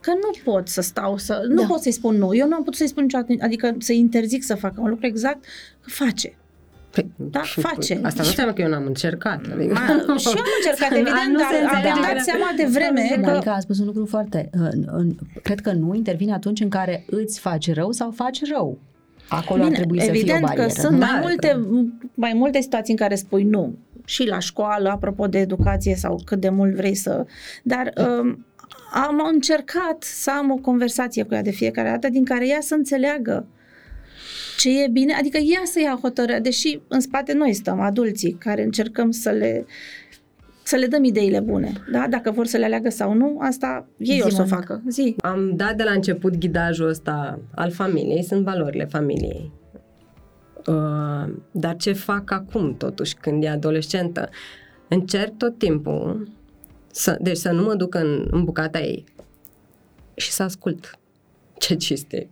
Speaker 2: Că nu pot să stau, să, nu
Speaker 3: Da.
Speaker 2: pot să-i spun nu. Eu nu am putut să-i spun niciodată, adică să-i interzic să facă un lucru exact, că face.
Speaker 4: Păi,
Speaker 2: Da, face.
Speaker 4: Asta nu înseamnă că eu n-am încercat. Adică...
Speaker 2: A, și eu am încercat,
Speaker 4: A,
Speaker 2: evident,
Speaker 4: nu se
Speaker 2: dar
Speaker 4: înțelege
Speaker 2: am
Speaker 4: că-
Speaker 2: dat seama de vreme că
Speaker 1: Monica a spus un lucru foarte... În, în, cred că nu intervine atunci în care îți faci rău sau faci rău. Acolo ar trebui să fie o
Speaker 2: evident
Speaker 1: barieră.
Speaker 2: că sunt
Speaker 4: Da,
Speaker 2: mai multe, mai multe situații în care spui nu. Și la școală, apropo de educație sau cât de mult vrei să... Dar um, am încercat să am o conversație cu ea de fiecare dată din care ea să înțeleagă ce e bine, adică ea să ia hotărârea, deși în spate noi stăm, adulții, care încercăm să le să le dăm ideile bune, da? Dacă vor să le aleagă sau nu, asta ei
Speaker 3: Zi,
Speaker 2: o să o
Speaker 3: Monica.
Speaker 2: facă. Zi.
Speaker 4: Am dat de la început ghidajul ăsta al familiei, sunt valorile familiei. Uh, dar ce fac acum, totuși, când e adolescentă? Încerc tot timpul să, deci să nu mă duc în, în bucata ei și să ascult. Ce este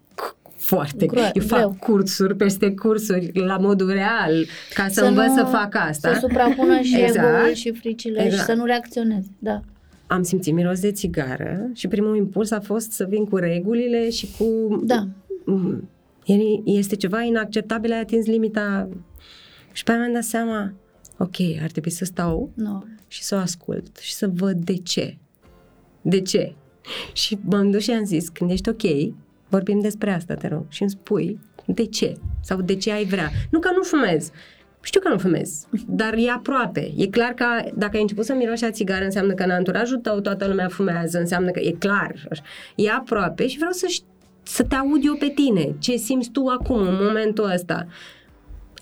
Speaker 4: foarte
Speaker 3: Gro-
Speaker 4: Eu fac
Speaker 3: greu.
Speaker 4: cursuri peste cursuri la modul real ca să, să învăț
Speaker 3: nu-
Speaker 4: să fac asta.
Speaker 3: Să suprapună și
Speaker 4: Exact.
Speaker 3: ego-ul și fricile
Speaker 4: Exact.
Speaker 3: și să nu reacționeze. Da.
Speaker 4: am simțit miros de țigară și primul impuls a fost să vin cu regulile și cu...
Speaker 3: Da.
Speaker 4: Mm, e- Este ceva inacceptabil, ai atins limita... Și pe aia mi-am dat seama, ok, ar trebui să stau
Speaker 3: Nu.
Speaker 4: și să o ascult și să văd de ce. De ce? Și m-am dus și am zis, când ești ok, vorbim despre asta, te rog, și îmi spui de ce sau de ce ai vrea. Nu că nu fumez, știu că nu fumez, dar e aproape. E clar că dacă ai început să miroși a țigară, înseamnă că în anturajul tău toată lumea fumează, înseamnă că e clar. E aproape și vreau să, să te aud eu pe tine. Ce simți tu acum, în momentul ăsta.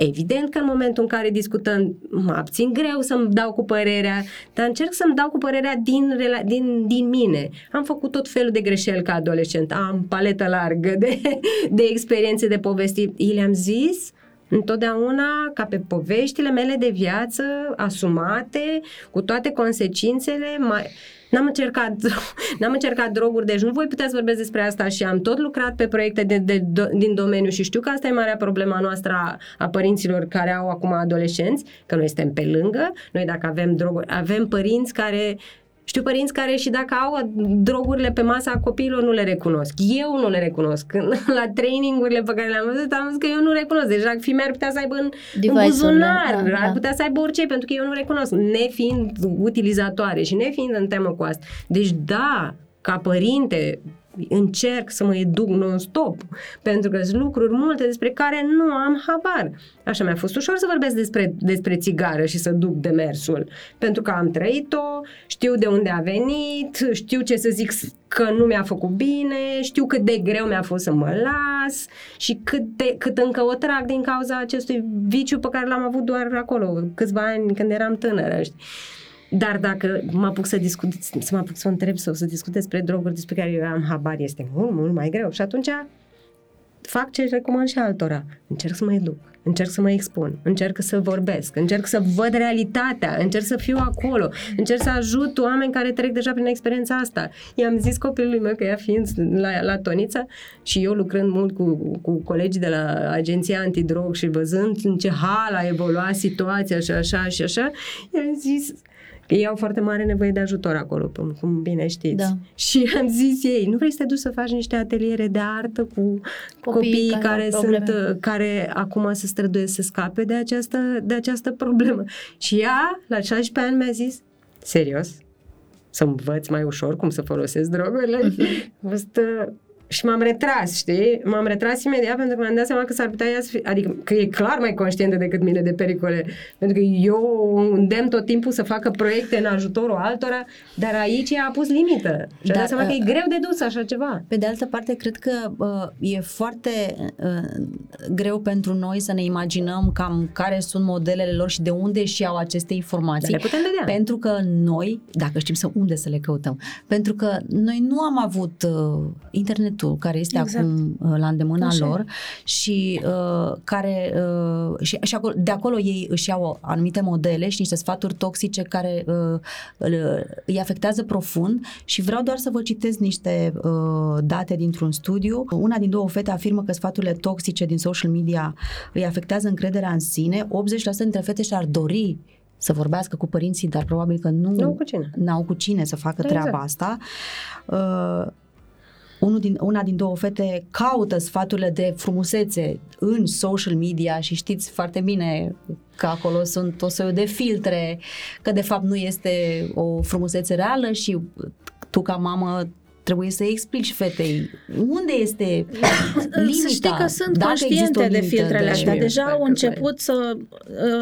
Speaker 4: Evident că în momentul în care discutăm, mă abțin greu să-mi dau cu părerea, dar încerc să-mi dau cu părerea din, din, din mine. Am făcut tot felul de greșeli ca adolescent, am paletă largă de, de experiențe, de povesti. I le-am zis, întotdeauna ca pe poveștile mele de viață asumate, cu toate consecințele, mai... N-am încercat, n-am încercat droguri, deci nu voi putea să vorbesc despre asta și am tot lucrat pe proiecte de, de, de, din domeniu și știu că asta e marea problema noastră a, a părinților care au acum adolescenți, că noi suntem pe lângă, noi dacă avem droguri, avem părinți care știu părinți care și dacă au drogurile pe masa copiilor nu le recunosc. Eu nu le recunosc. La trainingurile pe care le-am văzut am zis că eu nu recunosc. Deja fimea ar putea să aibă în, în buzunar, da, da. ar putea să aibă orice, pentru că eu nu recunosc, nefiind utilizatoare și nefiind în temă cu asta. Deci da, ca părinte, încerc să mă educ non-stop, pentru că sunt lucruri multe despre care nu am habar. Așa mi-a fost ușor să vorbesc despre, despre țigară și să duc demersul, pentru că am trăit-o, știu de unde a venit, știu ce să zic că nu mi-a făcut bine, știu cât de greu mi-a fost să mă las și cât, de, cât încă o trag din cauza acestui viciu pe care l-am avut doar acolo, câțiva ani când eram tânără, știi? Dar dacă mă apuc să discut, să mă apuc să o întreb sau să discut despre droguri despre care eu am habar, este mult, mult mai greu. Și atunci fac ce recomand și altora. Încerc să mă educ, încerc să mă expun, încerc să vorbesc, încerc să văd realitatea, încerc să fiu acolo, încerc să ajut oameni care trec deja prin experiența asta. I-am zis copilului meu că ea fiind la, la Tonița și eu lucrând mult cu, cu colegii de la agenția antidrog și văzând în ce hal a evoluat situația și așa și așa, i-am zis ei au foarte mare nevoie de ajutor acolo, cum bine știți. Da. Și am zis ei, nu vrei să te duci să faci niște ateliere de artă cu copii, copii care, care sunt, care acum se străduiesc să scape de această, de această problemă. Și ea, la 16 ani, mi-a zis, serios? Să învăț mai ușor cum să folosesc drogurile? Uh-huh și m-am retras, știi? M-am retras imediat pentru că mi-am dat seama că s-ar putea ea să fie, adică că e clar mai conștientă decât mine de pericole. Pentru că eu îndemn tot timpul să facă proiecte în ajutorul altora, dar aici ea a pus limită. Și a dat seama că e uh, greu de dus așa ceva.
Speaker 1: Pe de altă parte, cred că uh, e foarte uh, greu pentru noi să ne imaginăm cam care sunt modelele lor și de unde și au aceste informații.
Speaker 4: Dar le putem vedea.
Speaker 1: Pentru că noi, dacă știm să unde să le căutăm, pentru că noi nu am avut uh, internet internetul care este exact. acum uh, la îndemâna Așa. lor și uh, care uh, și, și acolo, de acolo ei își iau anumite modele și niște sfaturi toxice care uh, îi afectează profund și vreau doar să vă citesc niște uh, date dintr-un studiu. Una din două fete afirmă că sfaturile toxice din social media îi afectează încrederea în sine. 80% dintre fete și-ar dori să vorbească cu părinții, dar probabil că nu
Speaker 4: n-au cu cine,
Speaker 1: n-au cu cine să facă exact. treaba asta. Uh, unul din, una din două fete caută sfaturile de frumusețe în social media și știți foarte bine că acolo sunt o soiul de filtre, că de fapt nu este o frumusețe reală și tu ca mamă trebuie să explici fetei unde este limita. Să
Speaker 2: știi că sunt Dacă conștiente de filtrele astea. De Deja au început să...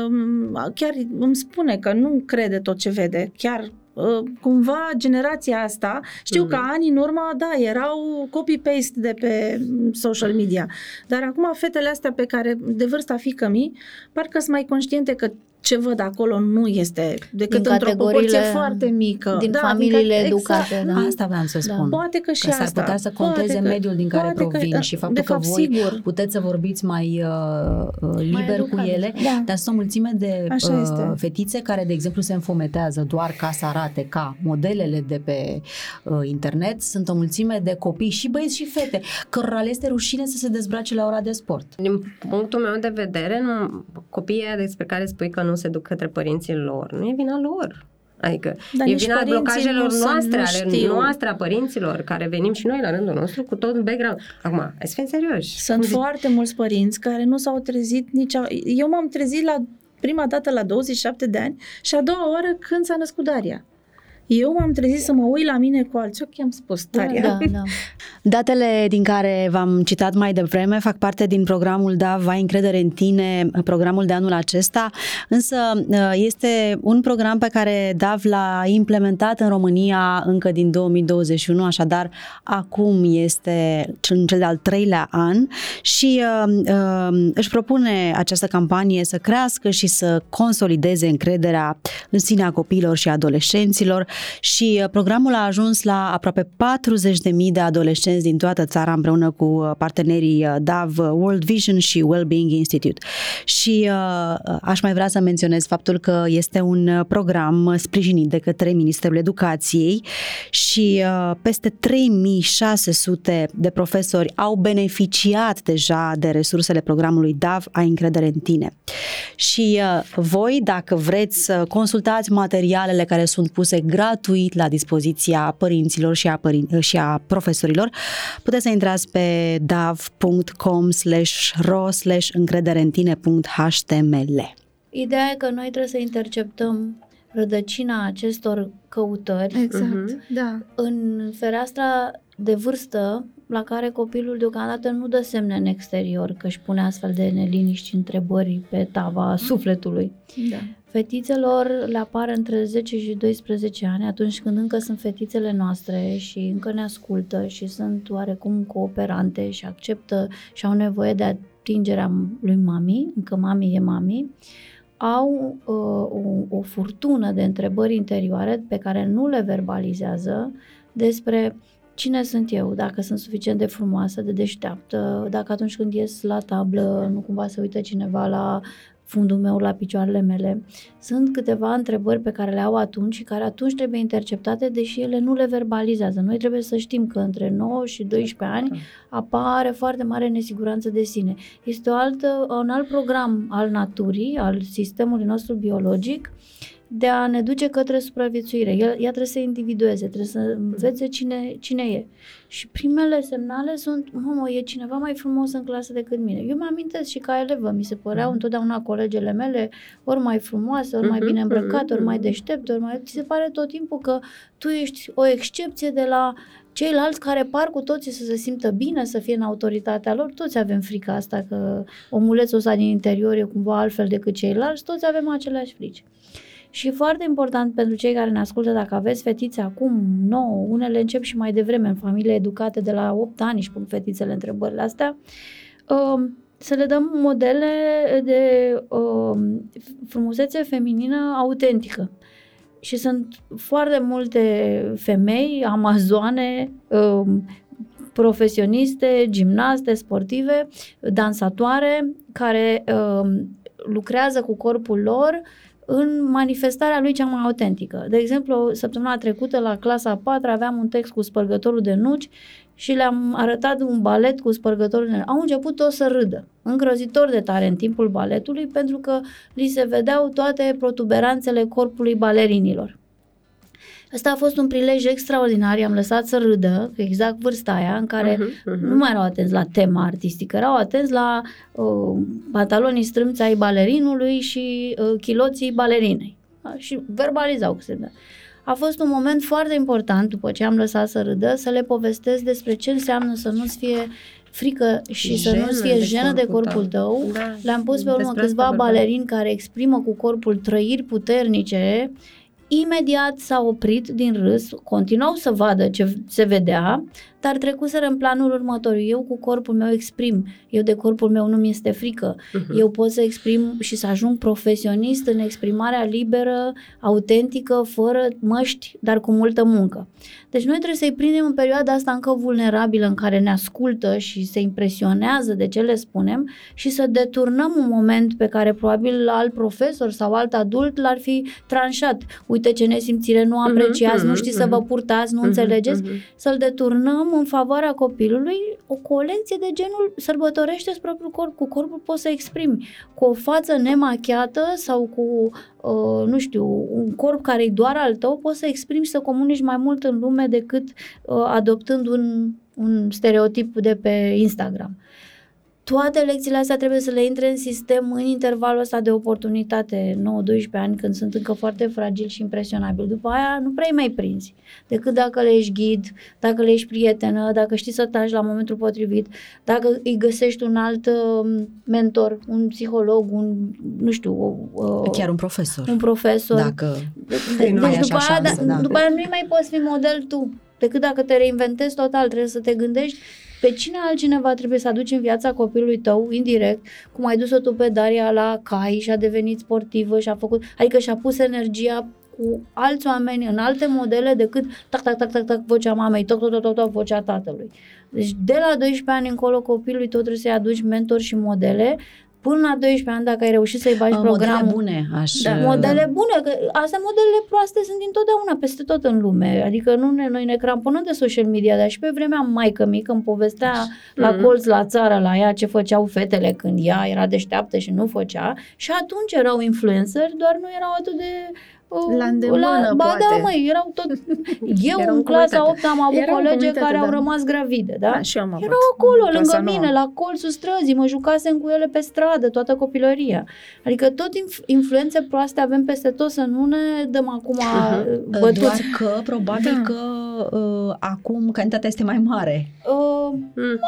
Speaker 2: Um, chiar îmi spune că nu crede tot ce vede. Chiar Uh, cumva generația asta, știu mm. că ani în urmă, da, erau copy-paste de pe social media, dar acum fetele astea pe care, de vârsta fică mi, parcă sunt mai conștiente că ce văd acolo nu este decât din într-o proporție foarte mică.
Speaker 3: Din da, familiile din, educate. Exact.
Speaker 1: Da. Asta vreau să da. spun.
Speaker 2: Da. Poate că și
Speaker 1: că s-ar
Speaker 2: asta.
Speaker 1: putea să conteze că, mediul din care provin că, și faptul fapt, că voi sigur. puteți să vorbiți mai uh, uh liber mai cu ele, da. dar sunt o mulțime de uh, fetițe care, de exemplu, se înfometează doar ca să arate ca modelele de pe uh, internet. Sunt o mulțime de copii și băieți și fete cărora le este rușine să se dezbrace la ora de sport.
Speaker 4: Din punctul meu de vedere, nu, copiii despre care spui că nu se duc către părinții lor. Nu e vina lor. Adică Dar e vina blocajelor noastre, ale noastre, a părinților, care venim și noi la rândul nostru cu tot background. Acum, hai să fim serioși.
Speaker 2: Sunt Cum foarte zic? mulți părinți care nu s-au trezit nici... Eu m-am trezit la prima dată la 27 de ani și a doua oară când s-a născut Daria. Eu m-am trezit să mă uit la mine cu alții ochi, am spus, Daria.
Speaker 3: Da, da.
Speaker 1: Datele din care v-am citat mai devreme fac parte din programul DAV Ai încredere în tine, programul de anul acesta, însă este un program pe care DAV l-a implementat în România încă din 2021, așadar acum este în cel de-al treilea an și uh, uh, își propune această campanie să crească și să consolideze încrederea în sine a copiilor și adolescenților și uh, programul a ajuns la aproape 40.000 de adolescenți din toată țara împreună cu uh, partenerii uh, DAV, World Vision și Wellbeing Institute. Și uh, aș mai vrea să menționez faptul că este un program sprijinit de către Ministerul Educației și uh, peste 3600 de profesori au beneficiat deja de resursele programului DAV Ai încredere în tine. Și uh, voi, dacă vreți să consultați materialele care sunt puse gratuit la dispoziția părinților și a, părin- și a profesorilor, puteți să intrați pe dav.com slash ro slash încredere în tine.html.
Speaker 3: Ideea e că noi trebuie să interceptăm rădăcina acestor căutări
Speaker 2: Exact,
Speaker 4: Mhm.
Speaker 2: da.
Speaker 3: în fereastra de vârstă la care copilul deocamdată nu dă semne în exterior că își pune astfel de neliniști și întrebări pe tava sufletului.
Speaker 2: da.
Speaker 3: Fetițelor le apar între 10 și 12 ani, atunci când încă sunt fetițele noastre și încă ne ascultă și sunt oarecum cooperante și acceptă și au nevoie de atingerea lui mami, încă mami e mami, au uh, o, o furtună de întrebări interioare pe care nu le verbalizează despre cine sunt eu, dacă sunt suficient de frumoasă, de deșteaptă, dacă atunci când ies la tablă nu cumva se uită cineva la fundul meu, la picioarele mele. Sunt câteva întrebări pe care le au atunci și care atunci trebuie interceptate, deși ele nu le verbalizează. Noi trebuie să știm că între 9 și 12 ani apare foarte mare nesiguranță de sine. Este o altă, un alt program al naturii, al sistemului nostru biologic, de a ne duce către supraviețuire. El, ea trebuie să se individueze, trebuie să învețe cine, cine e. Și primele semnale sunt, mamă, e cineva mai frumos în clasă decât mine. Eu mă amintesc și ca elevă, mi se păreau întotdeauna colegele mele ori mai frumoase, ori mai
Speaker 4: Mhm,
Speaker 3: bine îmbrăcate, ori mai
Speaker 4: mhm.
Speaker 3: deștepte, ori mai... Ți se pare tot timpul că tu ești o excepție de la ceilalți care par cu toții să se simtă bine, să fie în autoritatea lor, toți avem frica asta că omulețul ăsta din interior e cumva altfel decât ceilalți, toți avem aceleași frici. Și foarte important pentru cei care ne ascultă, dacă aveți fetițe acum, nouă, unele încep și mai devreme în familie educate de la 8 ani și pun fetițele întrebările astea, um, să le dăm modele de um, frumusețe feminină autentică. Și sunt foarte multe femei, amazoane, um, profesioniste, gimnaste, sportive, dansatoare, care um, lucrează cu corpul lor în manifestarea lui cea mai autentică. De exemplu, săptămâna trecută la clasa a 4 aveam un text cu spărgătorul de nuci și le-am arătat un balet cu spărgătorul de nuci. Au început toți să râdă, îngrozitor de tare în timpul baletului, pentru că li se vedeau toate protuberanțele corpului balerinilor. Ăsta a fost un prilej extraordinar, i-am lăsat să râdă, că exact vârsta aia în care
Speaker 4: Mhm, mhm.
Speaker 3: nu mai erau atenți la tema artistică, erau atenți la uh, pantalonii strâmți ai balerinului și uh, chiloții balerinei. Da? Și verbalizau că se dă. A fost un moment foarte important, după ce am lăsat să râdă, să le povestesc despre ce înseamnă să nu-ți fie frică și să
Speaker 4: Jenă
Speaker 3: nu-ți fie
Speaker 4: de
Speaker 3: jenă de
Speaker 4: corpul
Speaker 3: corpul tău.
Speaker 4: Da.
Speaker 3: Le-am pus pe urmă
Speaker 4: Despre
Speaker 3: câțiva
Speaker 4: asta vorbeam.
Speaker 3: balerini care exprimă cu corpul trăiri puternice. Imediat s-au oprit din râs, continuau să vadă ce se vedea, dar trecuseră în planul următor. Eu cu corpul meu exprim, eu de corpul meu nu mi este frică.
Speaker 4: Mhm.
Speaker 3: Eu pot să exprim și să ajung profesionist în exprimarea liberă, autentică, fără măști, dar cu multă muncă. Deci noi trebuie să-i prindem în perioada asta încă vulnerabilă în care ne ascultă și se impresionează de ce le spunem și să deturnăm un moment pe care probabil alt profesor sau alt adult l-ar fi tranșat. Uite ce nesimțire nu apreciați,
Speaker 4: Mhm,
Speaker 3: nu știți să
Speaker 4: mhm.
Speaker 3: vă purtați, nu
Speaker 4: Mhm,
Speaker 3: înțelegeți
Speaker 4: mhm.
Speaker 3: să-l deturnăm în favoarea copilului o colecție de genul sărbătorește propriul corp, cu corpul poți să exprimi, cu o față nemachiată sau cu, uh, nu știu, un corp care e doar al tău, poți să exprimi și să comunici mai mult în lume decât uh, adoptând un, un stereotip de pe Instagram. Toate lecțiile astea trebuie să le intre în sistem în intervalul ăsta de oportunitate, 9-12 ani, când sunt încă foarte fragil și impresionabil. După aia nu prea mai prinzi, decât dacă le ești ghid, dacă le ești prietenă, dacă știi să taci la momentul potrivit, dacă îi găsești un alt um, mentor, un psiholog, un, nu știu,
Speaker 1: uh, chiar un profesor.
Speaker 3: Un profesor.
Speaker 1: Dacă
Speaker 3: de, nu deci după, aia, șansă, da, da. după aia nu mai poți fi model tu decât dacă te reinventezi total, trebuie să te gândești pe cine altcineva trebuie să aduci în viața copilului tău, indirect, cum ai dus-o tu pe Daria la cai și a devenit sportivă și a făcut, adică și-a pus energia cu alți oameni în alte modele decât tac, tac, tac, tac, tac, vocea mamei, toc, toc, toc, toc, toc, vocea tatălui. Deci de la 12 ani încolo copilului tot trebuie să-i aduci mentori și modele până la 12 ani, dacă ai reușit să-i bagi programul...
Speaker 1: Modele bune, aș...
Speaker 3: Da, modele bune, că astea modelele proaste sunt dintotdeauna peste tot în lume. Adică nu ne, noi ne cramponăm de social media, dar și pe vremea maică mică îmi povestea mm-hmm. la colț, la țară, la ea ce făceau fetele când ea era deșteaptă și nu făcea. Și atunci erau influencer, doar nu erau atât de
Speaker 2: la îndemână, la,
Speaker 3: ba
Speaker 2: poate.
Speaker 3: da, măi, erau tot... Eu erau în clasa 8 am avut erau colege care da. au rămas gravide, da?
Speaker 2: da și eu am avut.
Speaker 3: Erau acolo, lângă mine, la colțul străzii, mă jucasem cu ele pe stradă, toată copilăria. Adică tot inf- influențe proaste avem peste tot, să nu ne dăm acum uh-huh.
Speaker 1: bătuți. Doar că, probabil da. că uh, acum cantitatea este mai mare.
Speaker 3: Uh, mm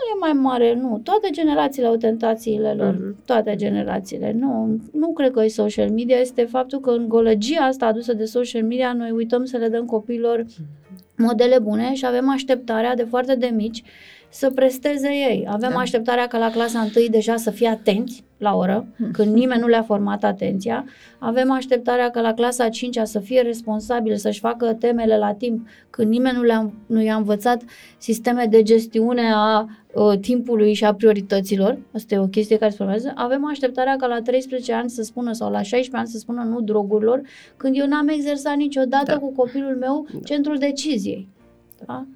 Speaker 3: nu e mai mare, nu. Toate generațiile au tentațiile lor, uh-huh. toate generațiile. Nu, nu cred că e social media, este faptul că în golăgia asta adusă de social media noi uităm să le dăm copiilor modele bune și avem așteptarea de foarte de mici să presteze ei. Avem da. așteptarea ca la clasa 1 deja să fie atenți la oră, hmm. când nimeni nu le-a format atenția. Avem așteptarea ca la clasa 5 să fie responsabil, să-și facă temele la timp, când nimeni nu, le-a, nu i-a învățat sisteme de gestiune a uh, timpului și a priorităților. Asta e o chestie care se formează. Avem așteptarea ca la 13 ani să spună sau la 16 ani să spună nu drogurilor, când eu n-am exersat niciodată da. cu copilul meu da. centrul deciziei. Da?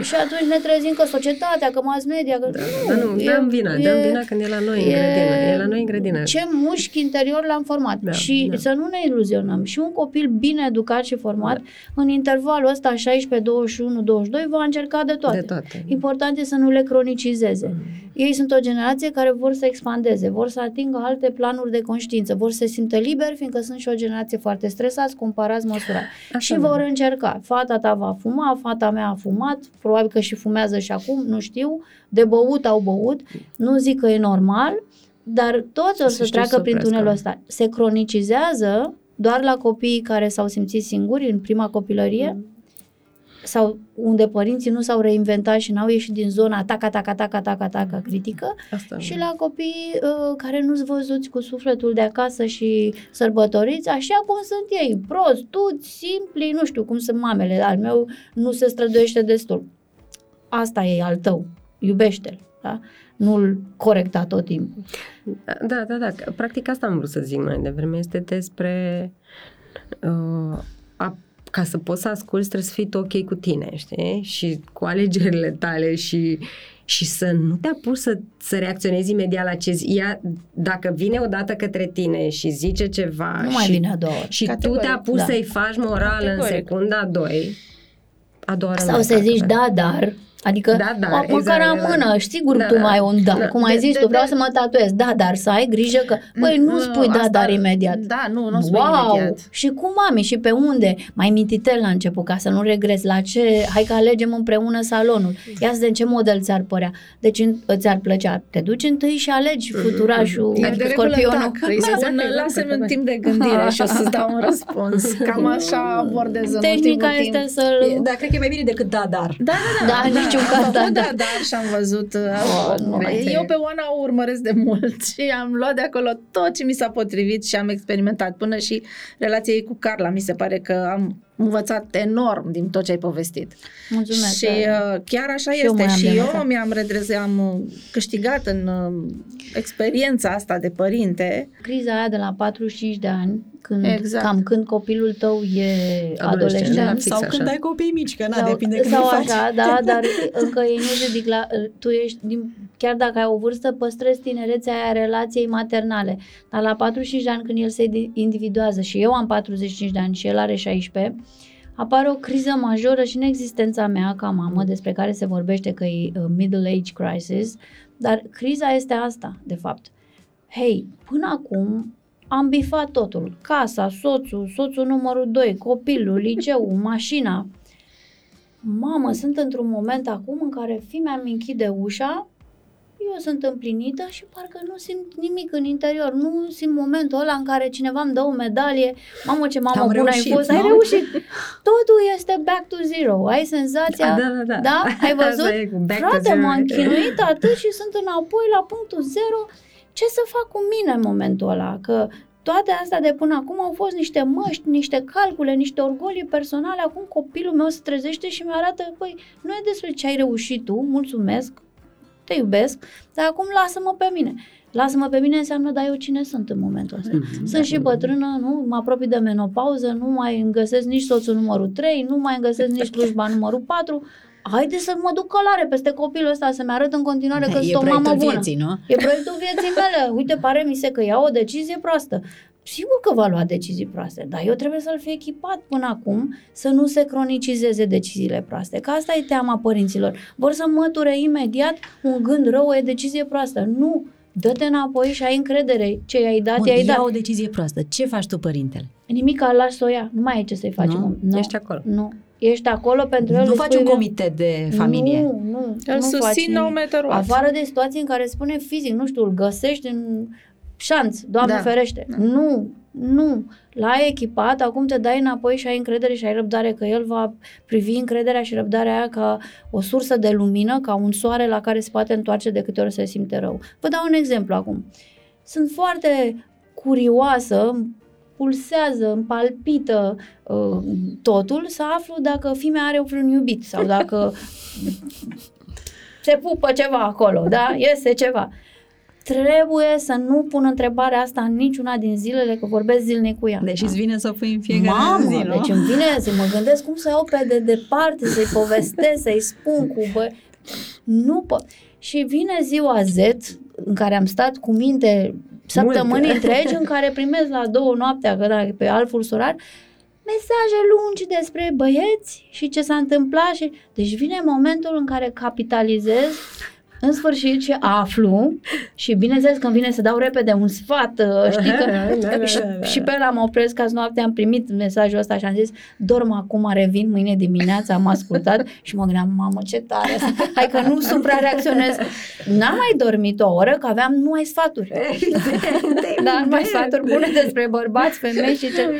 Speaker 3: Și atunci ne trezim că societatea, că mass media, că
Speaker 4: da, nu, dar nu, e, dăm vina, e, dăm vina când e la noi e, în grădină, e la noi în grădină.
Speaker 3: Ce mușchi interior l-am format da, și da. să nu ne iluzionăm. Și un copil bine educat și format, da. în intervalul ăsta 16, 21, 22, va încerca de toate.
Speaker 4: De toate.
Speaker 3: Important e să nu le cronicizeze. Mm. Ei sunt o generație care vor să expandeze, vor să atingă alte planuri de conștiință, vor să se simtă liberi, fiindcă sunt și o generație foarte stresați, comparați, măsurați. și vor încerca. Fata ta va fuma, fata mea a fumat, probabil că și fumează și acum, nu știu, de băut au băut, nu zic că e normal, dar toți o să, să treacă prin tunelul ăsta. Se cronicizează doar la copiii care s-au simțit singuri în prima copilărie mm. Sau unde părinții nu s-au reinventat și n-au ieșit din zona taca, taca, taca, taca, taca critică Asta și la copii uh, care nu-s văzuți cu sufletul de acasă și sărbătoriți, așa cum sunt ei, prost, tu, simpli, nu știu cum sunt mamele, al meu nu se străduiește destul asta e al tău, iubește-l, da? nu-l corecta tot timpul.
Speaker 4: Da, da, da, practic asta am vrut să zic mai devreme, este despre uh, a, ca să poți să asculți trebuie să fii ok cu tine, știi? Și cu alegerile tale și și să nu te apuci să, să reacționezi imediat la ce zi. Ea, dacă vine odată către tine și zice ceva
Speaker 3: nu mai
Speaker 4: și,
Speaker 3: vine a doua
Speaker 4: și Categoric, tu te apuci da. să-i faci moral în secunda 2, a doua
Speaker 3: Sau să zici da, dar Adică, da, da, măcar exact, amână, exact. sigur da, tu da, mai ai un da. da. Cum ai de, zis de, tu, vreau de, să mă tatuez. Da, dar să ai grijă că, băi, nu, nu spui da, dar imediat.
Speaker 2: Da, nu, nu spui
Speaker 3: wow.
Speaker 2: imediat.
Speaker 3: Și cum mami și pe unde? Mai mintitel la început, ca să nu regrezi. La ce? Hai că alegem împreună salonul. Ia să în ce model ți-ar părea. Deci ți-ar plăcea. Te duci întâi și alegi mm-hmm. futurașul,
Speaker 2: e adică scorpionul. Da, da, lasă-mi un timp de gândire și o să-ți dau un răspuns. Cam așa abordez în
Speaker 3: Tehnica este să-l...
Speaker 1: Da, cred că e mai bine decât da, dar.
Speaker 2: Da, da, da.
Speaker 3: Da, niciun caz, da, da
Speaker 2: dar și am văzut... Oh, nu, eu pe Oana o urmăresc de mult și am luat de acolo tot ce mi s-a potrivit și am experimentat până și relația ei cu Carla. Mi se pare că am învățat enorm din tot ce ai povestit.
Speaker 3: Mulțumesc.
Speaker 2: Și uh, chiar așa și este. Eu și eu mi-am redresat, am uh, câștigat în uh, experiența asta de părinte.
Speaker 3: Criza aia de la 45 de ani, când, exact. cam când copilul tău e adolescent. adolescent
Speaker 1: sau așa. când ai copii mici, că na, sau, depinde când
Speaker 3: Sau așa, da, dar încă e nu la, tu ești, din, chiar dacă ai o vârstă, păstrezi tinerețea aia relației maternale. Dar la 45 de ani, când el se individuează și eu am 45 de ani și el are 16, apare o criză majoră și în existența mea ca mamă, despre care se vorbește că e uh, middle age crisis, dar criza este asta, de fapt. Hei, până acum am bifat totul. Casa, soțul, soțul numărul 2, copilul, liceul, mașina. Mamă, sunt într-un moment acum în care fimea mi închide ușa eu sunt împlinită și parcă nu simt nimic în interior. Nu simt momentul ăla în care cineva îmi dă o medalie. Mamă, ce mamă
Speaker 1: Am
Speaker 3: bună
Speaker 1: reușit,
Speaker 3: ai fost,
Speaker 1: nu?
Speaker 3: ai reușit. Totul este back to zero. Ai senzația,
Speaker 4: Da, da, da.
Speaker 3: da? Ai văzut?
Speaker 4: Asta e cu back to
Speaker 3: Frate,
Speaker 4: zero.
Speaker 3: m-am chinuit atât și sunt înapoi la punctul zero. Ce să fac cu mine în momentul ăla? Că toate astea de până acum au fost niște măști, niște calcule, niște orgolii personale. Acum copilul meu se trezește și mi-arată, păi, nu e despre ce ai reușit tu, mulțumesc, te iubesc, dar acum lasă-mă pe mine. Lasă-mă pe mine înseamnă, dar eu cine sunt în momentul ăsta?
Speaker 4: Mhm,
Speaker 3: Sunt și bătrână, nu? Mă apropii de menopauză, nu mai îmi găsesc nici soțul numărul 3, nu mai îmi găsesc nici slujba numărul 4. Haide să mă duc călare peste copilul ăsta, să-mi arăt în continuare că
Speaker 1: e
Speaker 3: sunt o mamă
Speaker 1: proiectul
Speaker 3: bună.
Speaker 1: vieții, nu?
Speaker 3: E proiectul vieții mele. Uite, pare mi se că iau o decizie proastă. Sigur că va lua decizii proaste, dar eu trebuie să-l fi echipat până acum să nu se cronicizeze deciziile proaste. Că asta e teama părinților. Vor să măture imediat un gând rău, e decizie proastă. Nu! Dă-te înapoi și ai încredere. Ce i-ai dat,
Speaker 1: Bun,
Speaker 3: i-ai
Speaker 1: ia
Speaker 3: dat.
Speaker 1: o decizie proastă. Ce faci tu, părintele?
Speaker 3: Nimic, lași să o ia. Nu mai ai ce să-i faci.
Speaker 1: Nu?
Speaker 3: Nu.
Speaker 4: Ești acolo.
Speaker 3: Nu. Ești acolo pentru el.
Speaker 1: Nu
Speaker 3: îi
Speaker 1: faci
Speaker 3: spui
Speaker 1: un
Speaker 3: lui-
Speaker 1: comitet de familie.
Speaker 3: Nu, nu.
Speaker 2: Îl
Speaker 3: nu faci
Speaker 2: susțin no
Speaker 3: nimic.
Speaker 2: matter what.
Speaker 3: Afară de situații în care spune fizic, nu știu, îl găsești în șanț, Doamne
Speaker 2: Da.
Speaker 3: ferește. Nu, nu. L-ai echipat, acum te dai înapoi și ai încredere și ai răbdare că el va privi încrederea și răbdarea aia ca o sursă de lumină, ca un soare la care se poate întoarce de câte ori se simte rău. Vă dau un exemplu acum. Sunt foarte curioasă, îmi pulsează, îmi palpită uh, totul să aflu dacă fimea are vreun iubit sau dacă se pupă ceva acolo, da? Iese ceva. Trebuie să nu pun întrebarea asta în niciuna din zilele, că vorbesc zilnic cu ea.
Speaker 1: Deși îți vine să o pui în fiecare
Speaker 3: Mamă,
Speaker 1: zi, nu?
Speaker 3: deci îmi vine să mă gândesc cum să iau pe de departe, să-i povestesc, să-i spun cu bă... Nu pot. Și vine ziua Z, în care am stat cu minte săptămâni
Speaker 4: Multe.
Speaker 3: întregi, în care primesc la două noaptea, că da, pe alt furs orar, mesaje lungi despre băieți și ce s-a întâmplat. Și... Deci vine momentul în care capitalizez în sfârșit și aflu și bineînțeles când vine să dau repede un sfat, uh, știi că
Speaker 4: Da, da,
Speaker 3: și,
Speaker 4: da, da.
Speaker 3: și pe ăla mă opresc că azi noapte am primit mesajul ăsta și am zis dorm acum, revin mâine dimineața, am ascultat și mă gândeam, mamă ce tare sunt. hai că nu suprareacționez. N-am mai dormit o oră că aveam numai sfaturi. Da, numai sfaturi bune despre bărbați, femei și ce.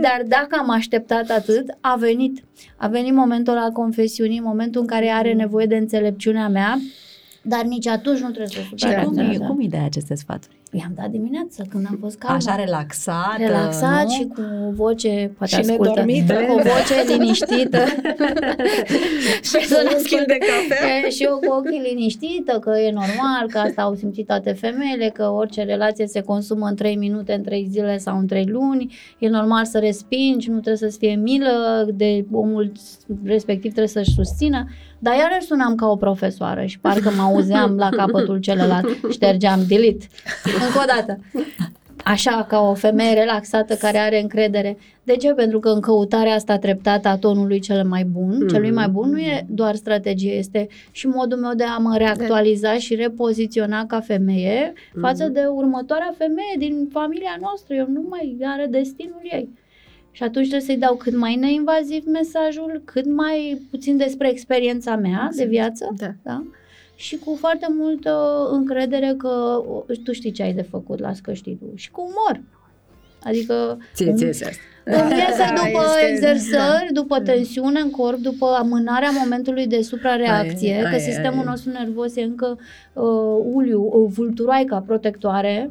Speaker 3: Dar dacă am așteptat atât, a venit. A venit momentul al confesiunii, momentul în care are nevoie de înțelepciunea mea, dar nici atunci nu trebuie să
Speaker 1: Și cum,
Speaker 3: suprareacționez.
Speaker 1: îi, cum îi dai aceste sfaturi?
Speaker 3: I-am dat dimineața când am fost calmă.
Speaker 1: Așa relaxat,
Speaker 3: Relaxat
Speaker 1: nu?
Speaker 3: și cu o voce, poate
Speaker 2: Și
Speaker 3: ascultă,
Speaker 2: nedormită.
Speaker 3: cu o voce liniștită. și să
Speaker 2: un schimb de cafea.
Speaker 3: E, și eu cu ochii liniștită, că e normal, că asta au simțit toate femeile, că orice relație se consumă în 3 minute, în 3 zile sau în 3 luni. E normal să respingi, nu trebuie să-ți fie milă de omul respectiv, trebuie să-și susțină. Dar iarăși sunam ca o profesoară și parcă mă auzeam la capătul celălalt, ștergeam delete. Încă o dată. Așa, ca o femeie relaxată care are încredere. De ce? Pentru că în căutarea asta treptată a tonului cel mai bun, mm-hmm. celui mai bun, nu e doar strategie, este și modul meu de a mă reactualiza și repoziționa ca femeie mm-hmm. față de următoarea femeie din familia noastră. Eu nu mai are destinul ei. Și atunci trebuie să-i dau cât mai neinvaziv mesajul, cât mai puțin despre experiența mea de viață.
Speaker 2: Da.
Speaker 3: Da? Și cu foarte multă încredere că o, tu știi ce ai de făcut, las că știi tu. Și cu umor. Adică
Speaker 4: Ție, ție, ție.
Speaker 3: îmi iese
Speaker 2: Da,
Speaker 3: după
Speaker 2: este-
Speaker 3: exersări,
Speaker 2: da.
Speaker 3: după tensiune în corp, după amânarea momentului de suprareacție,
Speaker 4: Ai,
Speaker 3: că
Speaker 4: ai,
Speaker 3: sistemul
Speaker 4: ai.
Speaker 3: nostru nervos e încă uh, uliu, uh, vulturoaica protectoare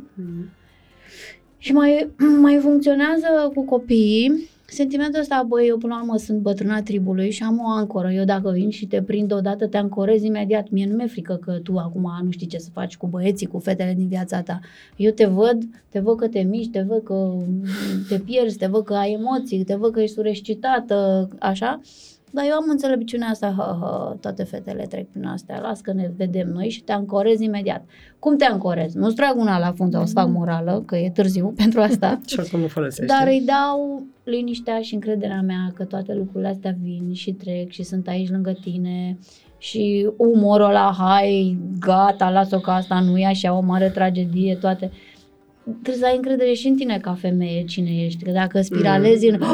Speaker 3: și mai, mai funcționează cu copiii sentimentul ăsta, băi, eu până la urmă sunt bătrâna tribului și am o ancoră. Eu dacă vin și te prind odată, te ancorez imediat. Mie nu mi-e frică că tu acum nu știi ce să faci cu băieții, cu fetele din viața ta. Eu te văd, te văd că te miști, te văd că te pierzi, te văd că ai emoții, te văd că ești sureșcitată, așa. Dar eu am înțelepciunea asta, hă, hă, toate fetele trec prin astea, las că ne vedem noi și te ancorez imediat. Cum te ancorez? Nu-ți trag una la fund sau să fac morală, că e târziu pentru asta.
Speaker 4: Și oricum nu folosește.
Speaker 3: Dar îi dau liniștea și încrederea mea că toate lucrurile astea vin și trec și sunt aici lângă tine și umorul ăla, hai, gata, las-o că asta nu e așa o mare tragedie, toate. Trebuie să ai încredere și în tine ca femeie cine ești, că dacă spiralezi în...
Speaker 2: Da,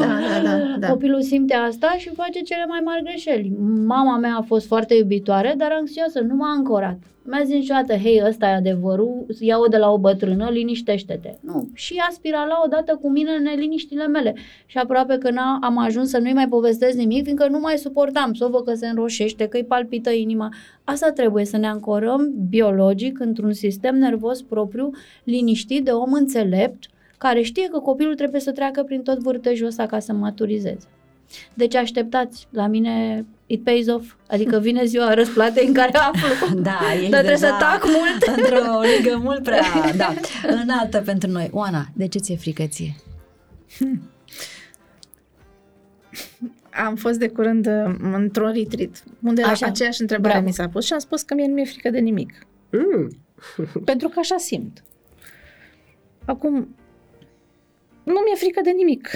Speaker 2: da, da, da.
Speaker 3: Copilul simte asta și face cele mai mari greșeli. Mama mea a fost foarte iubitoare, dar anxioasă, nu m-a ancorat. Mi-a zis niciodată, hei, ăsta e adevărul, ia-o de la o bătrână, liniștește-te. Nu, și ea spirala odată cu mine în neliniștile mele. Și aproape că n- am ajuns să nu-i mai povestesc nimic, fiindcă nu mai suportam să o văd că se înroșește, că îi palpită inima. Asta trebuie, să ne ancorăm biologic într-un sistem nervos propriu, liniștit de om înțelept, care știe că copilul trebuie să treacă prin tot vârtejul ăsta ca să maturizeze. Deci așteptați, la mine it pays off, adică vine ziua răsplatei în care aflu.
Speaker 1: Da, ești
Speaker 3: Dar trebuie să
Speaker 1: deja
Speaker 3: tac mult.
Speaker 1: Într-o ligă mult prea, da, înaltă pentru noi. Oana, de ce ți-e frică ție?
Speaker 2: Am fost de curând uh, într-un retreat, unde
Speaker 3: Așa.
Speaker 2: așa. aceeași întrebare
Speaker 3: Bravo.
Speaker 2: mi s-a pus și am spus că mie nu mi-e frică de nimic.
Speaker 4: Mm.
Speaker 2: Pentru că așa simt. Acum, nu mi-e frică de nimic.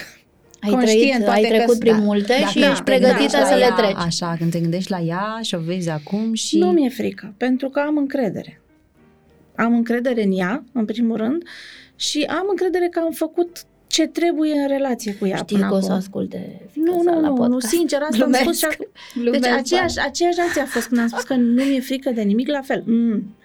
Speaker 3: Ai,
Speaker 2: Conștient,
Speaker 3: trăit,
Speaker 2: toate
Speaker 3: ai
Speaker 2: că-
Speaker 3: trecut prin
Speaker 1: Da.
Speaker 3: multe
Speaker 1: Dacă
Speaker 3: și
Speaker 1: te
Speaker 3: ești pregătită
Speaker 1: gândești la
Speaker 3: să le
Speaker 1: ea,
Speaker 3: treci.
Speaker 1: Așa, când te gândești la ea și o vezi acum și...
Speaker 2: Nu mi-e frică, pentru că am încredere. Am încredere în ea, în primul rând, și am încredere că am făcut ce trebuie în relație cu ea
Speaker 3: Știi
Speaker 2: până
Speaker 3: că o să
Speaker 2: acum.
Speaker 3: asculte
Speaker 2: Nu,
Speaker 3: fiica sa
Speaker 2: nu,
Speaker 3: la
Speaker 2: nu, nu,
Speaker 3: podcast.
Speaker 2: sincer, asta am
Speaker 3: Glumesc.
Speaker 2: spus și acum. Deci
Speaker 3: Glumesc,
Speaker 2: aceeași, aceeași reacție a fost când am spus că nu mi-e frică de nimic, la fel. Mm.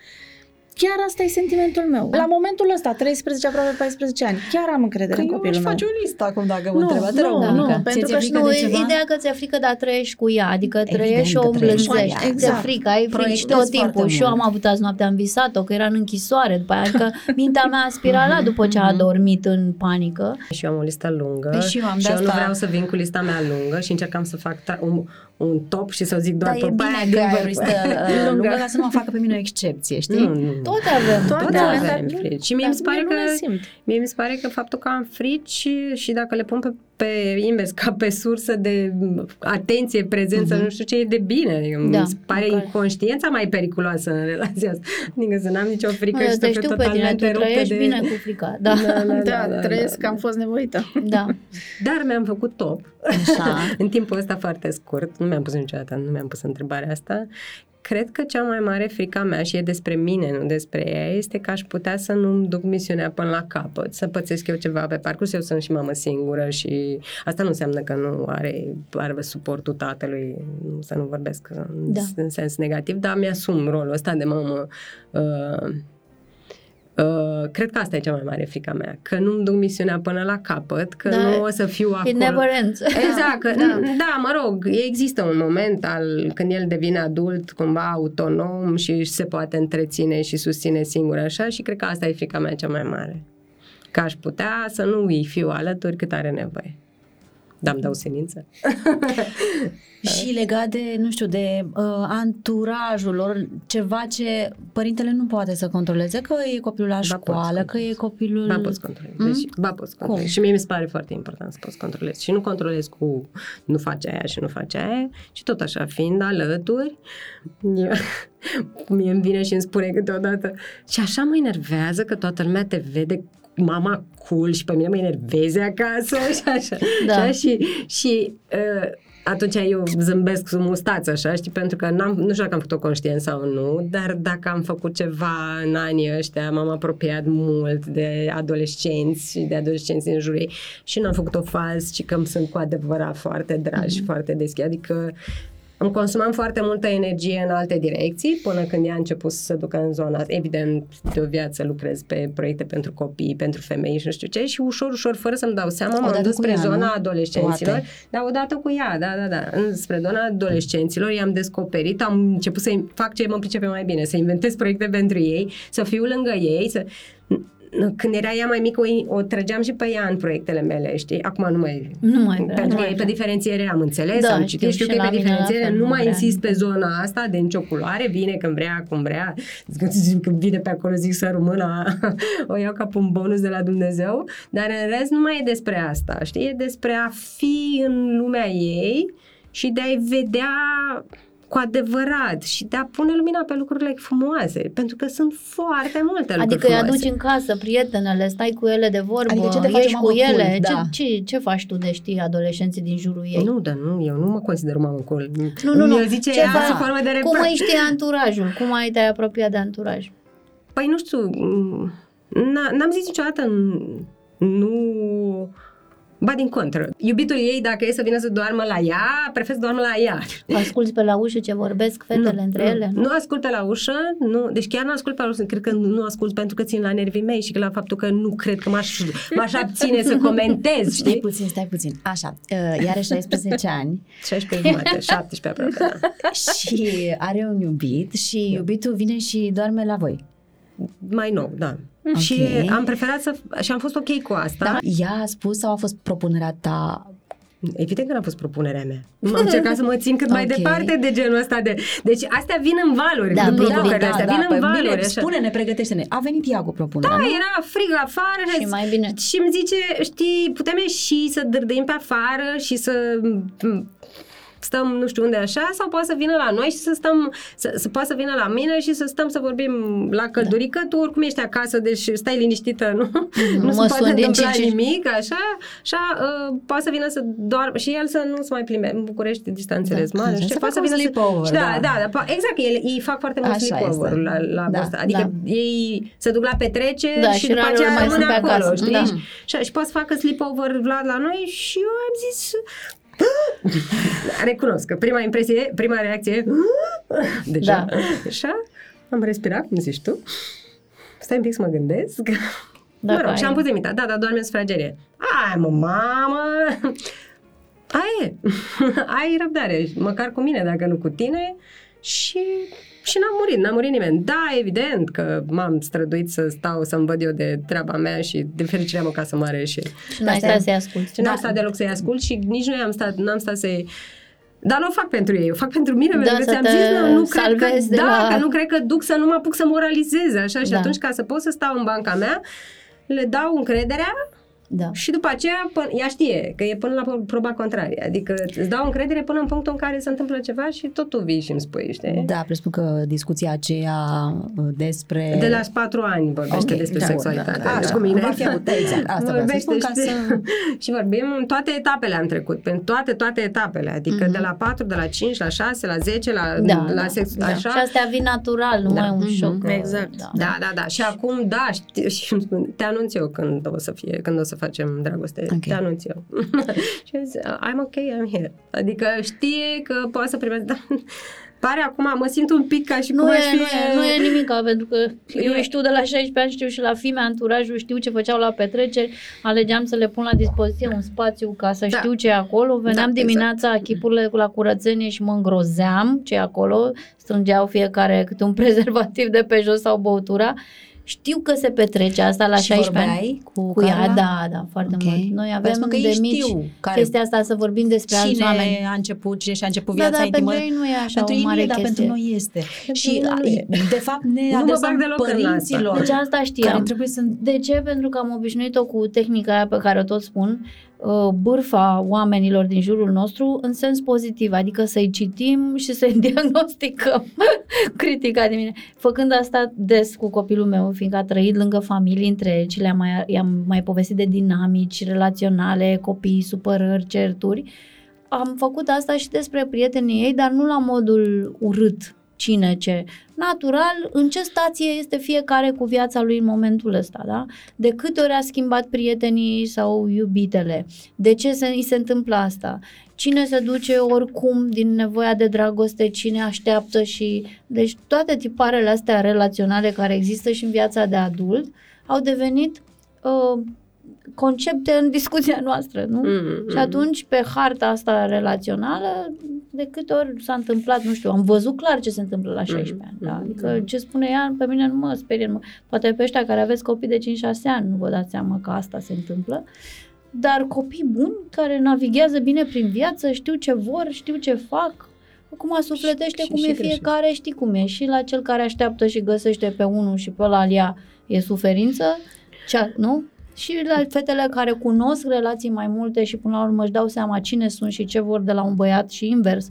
Speaker 2: Chiar asta e sentimentul meu. La momentul ăsta, 13, aproape 14 ani, chiar am încredere
Speaker 1: Că
Speaker 2: în
Speaker 1: eu aș
Speaker 2: copilul meu.
Speaker 1: face o listă acum dacă mă
Speaker 2: Nu,
Speaker 1: întreba. Te rog,
Speaker 2: nu,
Speaker 1: Monica,
Speaker 2: nu,
Speaker 1: ție
Speaker 2: pentru
Speaker 1: ți-e
Speaker 2: că
Speaker 1: frică
Speaker 3: Nu,
Speaker 1: de ceva?
Speaker 3: ideea că ți-e frică, dar trăiești cu ea, adică
Speaker 1: Evident
Speaker 3: trăiești și
Speaker 1: că
Speaker 3: o
Speaker 1: trăiești cu
Speaker 3: îmblânzești.
Speaker 1: ea,
Speaker 3: Ți-e
Speaker 2: exact.
Speaker 3: frică, ai frici
Speaker 1: Proiectezi
Speaker 3: tot timpul.
Speaker 1: foarte
Speaker 3: Și eu am
Speaker 1: mult.
Speaker 3: avut azi noapte, am visat-o, că era în închisoare, după aia că mintea mea a spiralat după ce a adormit în panică.
Speaker 4: Și eu am o listă lungă
Speaker 1: Păi și eu am de
Speaker 4: și eu nu
Speaker 1: asta-
Speaker 4: vreau să vin cu lista mea lungă și încercam să fac tra- un, un top și să zic doar
Speaker 1: Dar e
Speaker 4: top
Speaker 1: bine
Speaker 4: aia
Speaker 1: că ai
Speaker 4: când
Speaker 1: o
Speaker 4: vă-
Speaker 1: listă uh, lungă ca să nu mă facă pe mine o excepție, știi?
Speaker 4: Nu, nu.
Speaker 3: Toate avem.
Speaker 2: Toate
Speaker 4: Da,
Speaker 2: avem, dar
Speaker 4: avem
Speaker 2: nu-
Speaker 4: frici. Și mie
Speaker 2: dar
Speaker 4: mi se pare
Speaker 2: nu
Speaker 4: că
Speaker 2: le simt.
Speaker 4: Mie mi se pare că faptul că am frici și, și dacă le pun pe, pe invers, ca pe sursă de atenție, prezență,
Speaker 1: Mhm.
Speaker 4: nu știu ce, e de bine. Adică
Speaker 3: Da,
Speaker 4: mi se pare
Speaker 3: măcar.
Speaker 4: inconștiența mai periculoasă în relația asta. Adică să n-am nicio frică
Speaker 3: Nu, eu
Speaker 4: și să
Speaker 3: te
Speaker 4: fiu
Speaker 3: știu pe tine,
Speaker 4: totalmente
Speaker 3: tu
Speaker 4: ruptă
Speaker 3: trăiești
Speaker 4: de...
Speaker 3: bine cu frica. Da,
Speaker 2: Da, trăiesc că am fost nevoită.
Speaker 3: da.
Speaker 4: Dar mi-am făcut top.
Speaker 1: Așa.
Speaker 4: în timpul ăsta foarte scurt, nu mi-am pus niciodată, nu mi-am pus întrebarea asta, cred că cea mai mare frica mea și e despre mine, nu despre ea, este că aș putea să nu-mi duc misiunea până la capăt, să pățesc eu ceva pe parcurs. Eu sunt și mamă singură și asta nu înseamnă că nu are, are suportul tatălui, să nu vorbesc în,
Speaker 3: Da.
Speaker 4: în sens negativ, dar mi-asum rolul ăsta de mamă uh, Uh, cred că asta e cea mai mare frica mea, că nu-mi duc misiunea până la capăt, că
Speaker 3: Da,
Speaker 4: nu o să fiu
Speaker 3: It
Speaker 4: acolo.
Speaker 3: never ends.
Speaker 4: Exact, că,
Speaker 2: Da.
Speaker 4: da. da, mă rog, există un moment al când el devine adult, cumva autonom și se poate întreține și susține singur așa și cred că asta e frica mea cea mai mare. Că aș putea să nu îi fiu alături cât are nevoie. Dar îmi dau senință.
Speaker 1: Și legat de, nu știu, de uh, anturajul lor, ceva ce părintele nu poate să controleze, că e copilul la
Speaker 4: Ba,
Speaker 1: școală,
Speaker 4: poți
Speaker 1: că e copilul...
Speaker 4: Ba poți controlezi.
Speaker 1: Mm?
Speaker 4: Deci, ba poți controlezi.
Speaker 1: Cum?
Speaker 4: Și mie mi se pare foarte important să poți controlezi. Și nu controlezi cu nu face aia și nu face aia, ci tot așa, fiind alături, eu, mie îmi vine și îmi spune câteodată și așa mă enervează că toată lumea te vede cu mama cool și pe mine mă enerveze acasă și așa.
Speaker 3: Da.
Speaker 4: așa și, și uh, atunci eu zâmbesc cu mustață, așa, știi, pentru că n-am, nu știu dacă am făcut-o conștient sau nu, dar dacă am făcut ceva în anii ăștia, m-am apropiat mult de adolescenți și de adolescenți în jurul ei și nu am făcut-o fals, ci că îmi sunt cu adevărat foarte dragi, mm-hmm. foarte deschiși, adică îmi consumam foarte multă energie în alte direcții până când ea a început să se ducă în zona asta. Evident, de o viață lucrez pe proiecte pentru copii, pentru femei și nu știu ce și ușor, ușor, fără să-mi dau seama, m-am
Speaker 1: Odată
Speaker 4: dus
Speaker 1: cu
Speaker 4: spre
Speaker 1: ea,
Speaker 4: zona
Speaker 1: nu?
Speaker 4: adolescenților.
Speaker 1: Poate.
Speaker 4: Da, odată cu ea, da, da, da. În- Spre zona adolescenților i-am descoperit, am început să fac ce mă pricepe mai bine, să inventez proiecte pentru ei, să fiu lângă ei, să... Când era ea mai mică, o, o trăgeam și pe ea în proiectele mele, știi? Acum nu mai...
Speaker 3: Nu mai vrea.
Speaker 4: Pentru
Speaker 3: nu
Speaker 4: că
Speaker 3: mai
Speaker 4: e pe
Speaker 3: vrea.
Speaker 4: diferențiere, am înțeles,
Speaker 3: Da,
Speaker 4: am
Speaker 3: știu,
Speaker 4: citit, știu
Speaker 3: și
Speaker 4: că e
Speaker 3: la
Speaker 4: pe
Speaker 3: mine la
Speaker 4: diferențiere,
Speaker 3: fel,
Speaker 4: nu
Speaker 3: nu
Speaker 4: mai
Speaker 3: vrea.
Speaker 4: insist pe zona asta de nicio culoare, vine când vrea, cum vrea, zic, când vine pe acolo zic să rămână, o iau ca pe un bonus de la Dumnezeu, dar în rest nu mai e despre asta, știi? E despre a fi în lumea ei și de a-i vedea cu adevărat și de a pune lumina pe lucrurile frumoase, pentru că sunt foarte multe lucruri
Speaker 3: Adică îi
Speaker 4: frumoase.
Speaker 3: aduci în casă prietenele, stai cu ele de vorbă,
Speaker 1: Adică ce te face
Speaker 3: ești
Speaker 1: mamă
Speaker 3: cu ele.
Speaker 1: cool,
Speaker 3: ce,
Speaker 1: da.
Speaker 3: ce, ce faci tu de știi adolescenții din jurul ei?
Speaker 4: Nu, dar nu, eu nu mă consider o mamă cool.
Speaker 3: nu, nu. nu.
Speaker 4: Eu zice
Speaker 3: ce
Speaker 4: ea
Speaker 3: faci?
Speaker 4: sub formă de
Speaker 3: Cum
Speaker 4: reproș.
Speaker 3: îi știi anturajul? Cum ai te-ai apropiat de anturaj?
Speaker 4: Păi nu știu, m, n- n-am zis niciodată n- nu... Ba din contră, iubitul ei, dacă e să vină să doarmă la ea, prefer să doarmă la ea.
Speaker 3: Asculți pe la ușă ce vorbesc fetele
Speaker 4: nu,
Speaker 3: între
Speaker 4: nu,
Speaker 3: ele?
Speaker 4: Nu ascult pe la ușă, nu, deci chiar nu ascult pe la ușă, cred că nu ascult pentru că țin la nervii mei și că la faptul că nu cred că m-aș, m-aș abține să comentez,
Speaker 1: Stai
Speaker 4: știi?
Speaker 1: puțin, stai puțin. Așa, uh, ea are 16 ani
Speaker 4: 16 jumate, 17 aproape, da.
Speaker 1: și are un iubit și iubitul vine și doarme la voi.
Speaker 4: Mai nou, da.
Speaker 1: Ok.
Speaker 4: Și am preferat să... și am fost ok cu asta.
Speaker 1: Da? Ea a spus sau a fost propunerea ta?
Speaker 4: Evident că n-a fost propunerea mea. Am încercat să mă țin cât mai
Speaker 1: Ok.
Speaker 4: departe de genul ăsta de... Deci astea vin în valuri.
Speaker 3: Da,
Speaker 4: nu
Speaker 3: bine,
Speaker 4: provocările astea, vin în
Speaker 1: păi
Speaker 4: valuri.
Speaker 1: bine,
Speaker 4: așa.
Speaker 1: spune-ne, pregătește-ne. A venit ea cu propunerea,
Speaker 4: Da,
Speaker 1: nu?
Speaker 4: era frig afară
Speaker 3: Și mai bine.
Speaker 4: și îmi zice, știi, putem ieși să dârdâim pe afară și să m, stăm nu știu unde așa sau poate să vină la noi și să stăm, să, să poate să vină la mine și să stăm să vorbim la căldurică, tu oricum ești acasă, deci stai liniștită, nu? nu
Speaker 3: mă
Speaker 4: se poate
Speaker 3: sun din
Speaker 4: întâmpla
Speaker 3: cinci-
Speaker 4: nimic, așa, așa, uh, poate să vină să doarmă și el să nu se mai plimbe în București distanțele
Speaker 1: Da,
Speaker 4: sunt mari,
Speaker 1: așa,
Speaker 4: nu știu,
Speaker 1: să
Speaker 4: poate să
Speaker 1: facă un
Speaker 4: vină să...
Speaker 1: sleepover,
Speaker 4: Și da,
Speaker 1: da.
Speaker 4: da, da, po- exact, ele, ei fac foarte mult
Speaker 1: Așa
Speaker 4: sleepover
Speaker 1: este.
Speaker 4: la, la
Speaker 1: Da,
Speaker 4: asta, adică
Speaker 1: da.
Speaker 4: ei se duc la petreceri
Speaker 3: Da,
Speaker 4: și,
Speaker 3: și
Speaker 4: după
Speaker 3: rare
Speaker 4: aceea
Speaker 3: ori mai
Speaker 4: rămân
Speaker 3: sunt pe
Speaker 4: acolo,
Speaker 3: acasă,
Speaker 4: știi?
Speaker 3: da.
Speaker 4: Și, și poate să facă sleepover Vlad la noi și eu am zis recunosc că prima impresie, prima reacție e deja,
Speaker 3: Da.
Speaker 4: așa, am respirat, cum zici tu, stai un pic să mă gândesc,
Speaker 3: Da,
Speaker 4: mă rog,
Speaker 3: ai-
Speaker 4: și am pus imita, da, da, doarme în sufragerie. Ai, mă, mamă, aia e, ai răbdare, măcar cu mine, dacă nu cu tine și și n-am murit, n-a murit nimeni. Da, evident că m-am străduit să stau, să-mi văd eu de treaba mea și de fericire am o casă mare și
Speaker 3: Și n-ai
Speaker 1: Asta
Speaker 3: stat
Speaker 1: e-
Speaker 3: să-i asculti.
Speaker 4: și n-am
Speaker 1: Da.
Speaker 4: stat deloc să-i ascult și nici nu am stat, n-am stat să-i... Dar nu o fac pentru ei, o fac pentru mine,
Speaker 3: Da,
Speaker 4: pentru că
Speaker 3: să
Speaker 4: ți-am
Speaker 3: te
Speaker 4: zis, nu, nu cred că,
Speaker 3: salvezi de
Speaker 4: da,
Speaker 3: la-
Speaker 4: că nu cred că duc să nu mă apuc să moralizez, așa, și
Speaker 3: Da.
Speaker 4: atunci ca să pot să stau în banca mea, le dau încrederea
Speaker 3: Da.
Speaker 4: și după aceea, până, ea știe că e până la proba contrarie, adică îți dau încredere până în punctul în care se întâmplă ceva și tot tu vii și îmi spui, știi?
Speaker 1: Da, presupun că discuția aceea uh, despre...
Speaker 4: De la patru ani vorbește
Speaker 1: Ok,
Speaker 4: despre
Speaker 1: da,
Speaker 4: sexualitate
Speaker 1: da, da. Așa,
Speaker 4: cu mine.
Speaker 1: va fi avut, exact, asta vreau să
Speaker 4: Vorbește,
Speaker 1: spun ca
Speaker 4: știi?
Speaker 1: să-
Speaker 4: și vorbim în toate etapele am trecut, în toate, toate etapele, adică
Speaker 1: Mhm.
Speaker 4: de la 4, de la 5, la 6, la 10, la,
Speaker 3: Da,
Speaker 4: la
Speaker 3: da,
Speaker 4: sex,
Speaker 3: da.
Speaker 4: așa.
Speaker 3: Și astea vin natural, nu
Speaker 4: Da.
Speaker 3: mai un
Speaker 1: Mhm.
Speaker 3: șoc.
Speaker 2: Exact.
Speaker 3: Da.
Speaker 4: Da, da, da. Și acum, da, știu, și îmi spun, te anunț eu când o să fie, când o să facem dragoste.
Speaker 1: Ok.
Speaker 4: Te anunț eu. și eu zic, I'm ok, I'm here. Adică știe că poate să primească, dar pare acum, mă simt un pic ca și
Speaker 3: Nu
Speaker 4: cum
Speaker 3: e,
Speaker 4: aș fi...
Speaker 3: nu, e, nu e nimic, pentru că eu
Speaker 4: E-
Speaker 3: știu de la 16 ani, știu și la fime, anturajul, știu ce făceau la petreceri, alegeam să le pun la dispoziție un spațiu ca să
Speaker 4: Da.
Speaker 3: știu ce e acolo, veneam
Speaker 4: Da,
Speaker 3: dimineața chipurile la curățenie și mă îngrozeam ce e acolo, strângeau fiecare câte un prezervativ de pe jos sau băutura. Știu că se petrece asta la
Speaker 1: și
Speaker 3: 16 ani.
Speaker 1: vorbeai cu,
Speaker 3: Cu ea,
Speaker 1: Carla?
Speaker 3: da, da, foarte
Speaker 1: Ok.
Speaker 3: mult. Noi avem
Speaker 1: Presupun că
Speaker 3: de
Speaker 1: ei
Speaker 3: mici
Speaker 1: știu care-
Speaker 3: chestia asta să vorbim despre alți
Speaker 1: Cine
Speaker 3: oameni.
Speaker 1: a început, cine și-a început
Speaker 3: Da,
Speaker 1: viața
Speaker 3: da,
Speaker 1: intimă.
Speaker 3: pentru ei nu e așa
Speaker 1: pentru
Speaker 3: o
Speaker 1: ei nu
Speaker 3: mare
Speaker 1: e, dar
Speaker 3: chestie.
Speaker 1: pentru noi este. și
Speaker 4: mine nu e.
Speaker 1: de fapt ne
Speaker 4: Nu mă
Speaker 1: adresăm
Speaker 4: bag deloc în asta.
Speaker 1: părinților
Speaker 3: Deci asta știam.
Speaker 1: care trebuie să
Speaker 3: De ce? Pentru că am obișnuit-o cu tehnica aia pe care o tot spun, uh, bârfa oamenilor din jurul nostru în sens pozitiv, adică să-i citim și să-i diagnosticăm. Critica de mine. Făcând asta des cu copilul meu, fiindcă a trăit lângă familii întregi, le-am mai, i-am mai povestit de dinamici relaționale, copii, supărări, certuri, am făcut asta și despre prietenii ei, dar nu la modul urât, cine ce. Natural, în ce stație este fiecare cu viața lui în momentul ăsta, da? De câte ori a schimbat prietenii sau iubitele? De ce se, îi se întâmplă asta? Cine se duce oricum din nevoia de dragoste, cine așteaptă și... Deci toate tiparele astea relaționale care există și în viața de adult au devenit uh, concepte în discuția noastră, nu?
Speaker 4: Mm,
Speaker 3: Și atunci, pe harta asta relațională, de câte ori s-a întâmplat, nu știu, am văzut clar ce se întâmplă la 16 ani. Da?
Speaker 4: Mhm,
Speaker 3: Adică
Speaker 4: mhm.
Speaker 3: ce spune ea, pe mine nu mă sperie. Nu. Poate pe ăștia care aveți copii de 5-6 ani nu vă dați seama că asta se întâmplă. Dar copii buni care navighează bine prin viață, știu ce vor, știu ce fac, Acum sufletește
Speaker 4: și-
Speaker 3: cum
Speaker 4: și
Speaker 3: e
Speaker 4: greșesc.
Speaker 3: fiecare, știi cum e. Și la cel care așteaptă și găsește pe unul și pe ăla ia e suferință, cea, nu? Și la fetele care cunosc relații mai multe și până la urmă își dau seama cine sunt și ce vor de la un băiat și invers,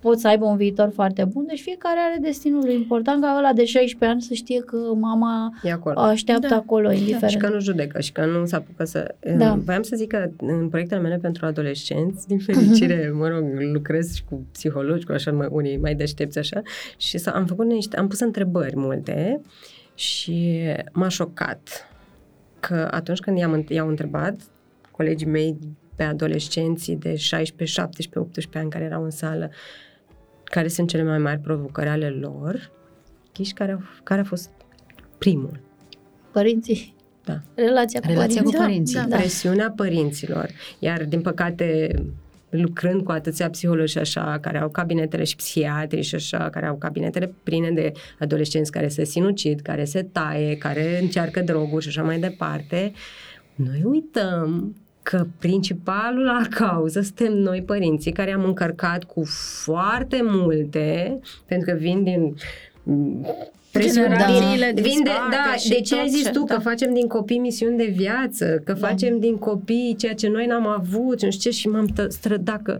Speaker 3: pot să aibă un viitor foarte bun. Deci fiecare are destinul lui. Important ca ăla de 16 ani să știe că mama
Speaker 4: E acolo.
Speaker 3: așteaptă
Speaker 2: Da.
Speaker 3: acolo, indiferent.
Speaker 4: Și că nu judecă și că nu se apucă să...
Speaker 3: Da.
Speaker 4: Voiam să zic că în proiectele mele pentru adolescenți, din fericire, mă rog, lucrez și cu psihologi, cu așa mai, unii mai deștepți așa, și să, am făcut niște, am pus întrebări multe și m-a șocat că atunci când i-am, i-au întrebat colegii mei pe adolescenții de 16, 17, 18 ani care erau în sală, care sunt cele mai mari provocări ale lor, ghiși care, au, care a fost primul.
Speaker 3: Părinții.
Speaker 4: Da.
Speaker 3: Relația cu
Speaker 1: Relația cu
Speaker 3: părinții.
Speaker 1: părinții.
Speaker 2: da.
Speaker 3: Da.
Speaker 4: presiunea părinților. Iar, din păcate, lucrând cu atâția psihologi și așa, care au cabinetele și psihiatri și așa, care au cabinetele pline de adolescenți care se sinucid, care se taie, care încearcă droguri și așa mai departe, noi uităm că principalul cauză suntem noi părinții care am încărcat cu foarte multe, pentru că vin din mm, presiuni
Speaker 2: Generațiile
Speaker 4: din, vin de,
Speaker 2: disparte
Speaker 4: da,
Speaker 2: și
Speaker 4: de ce
Speaker 2: tot
Speaker 4: ai zis
Speaker 2: ce-
Speaker 4: tu, că
Speaker 2: da.
Speaker 4: facem din copii misiuni de viață, că
Speaker 3: Da.
Speaker 4: facem din copii ceea ce noi n-am avut, și nu știu ce, și m-am tă- strădat că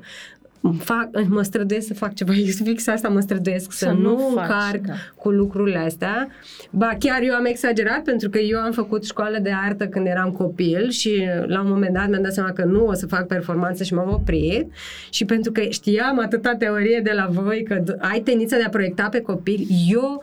Speaker 4: fac, mă străduiesc să fac ceva, fix asta mă străduiesc, să,
Speaker 2: Să
Speaker 4: nu,
Speaker 2: nu faci,
Speaker 4: încarc
Speaker 2: da.
Speaker 4: cu lucrurile astea. Ba, chiar eu am exagerat pentru că eu am făcut școală de artă când eram copil și la un moment dat mi-am dat seama că nu o să fac performanță și m-am oprit și pentru că știam atâta teorie de la voi că d- ai tendința de a proiecta pe copil, eu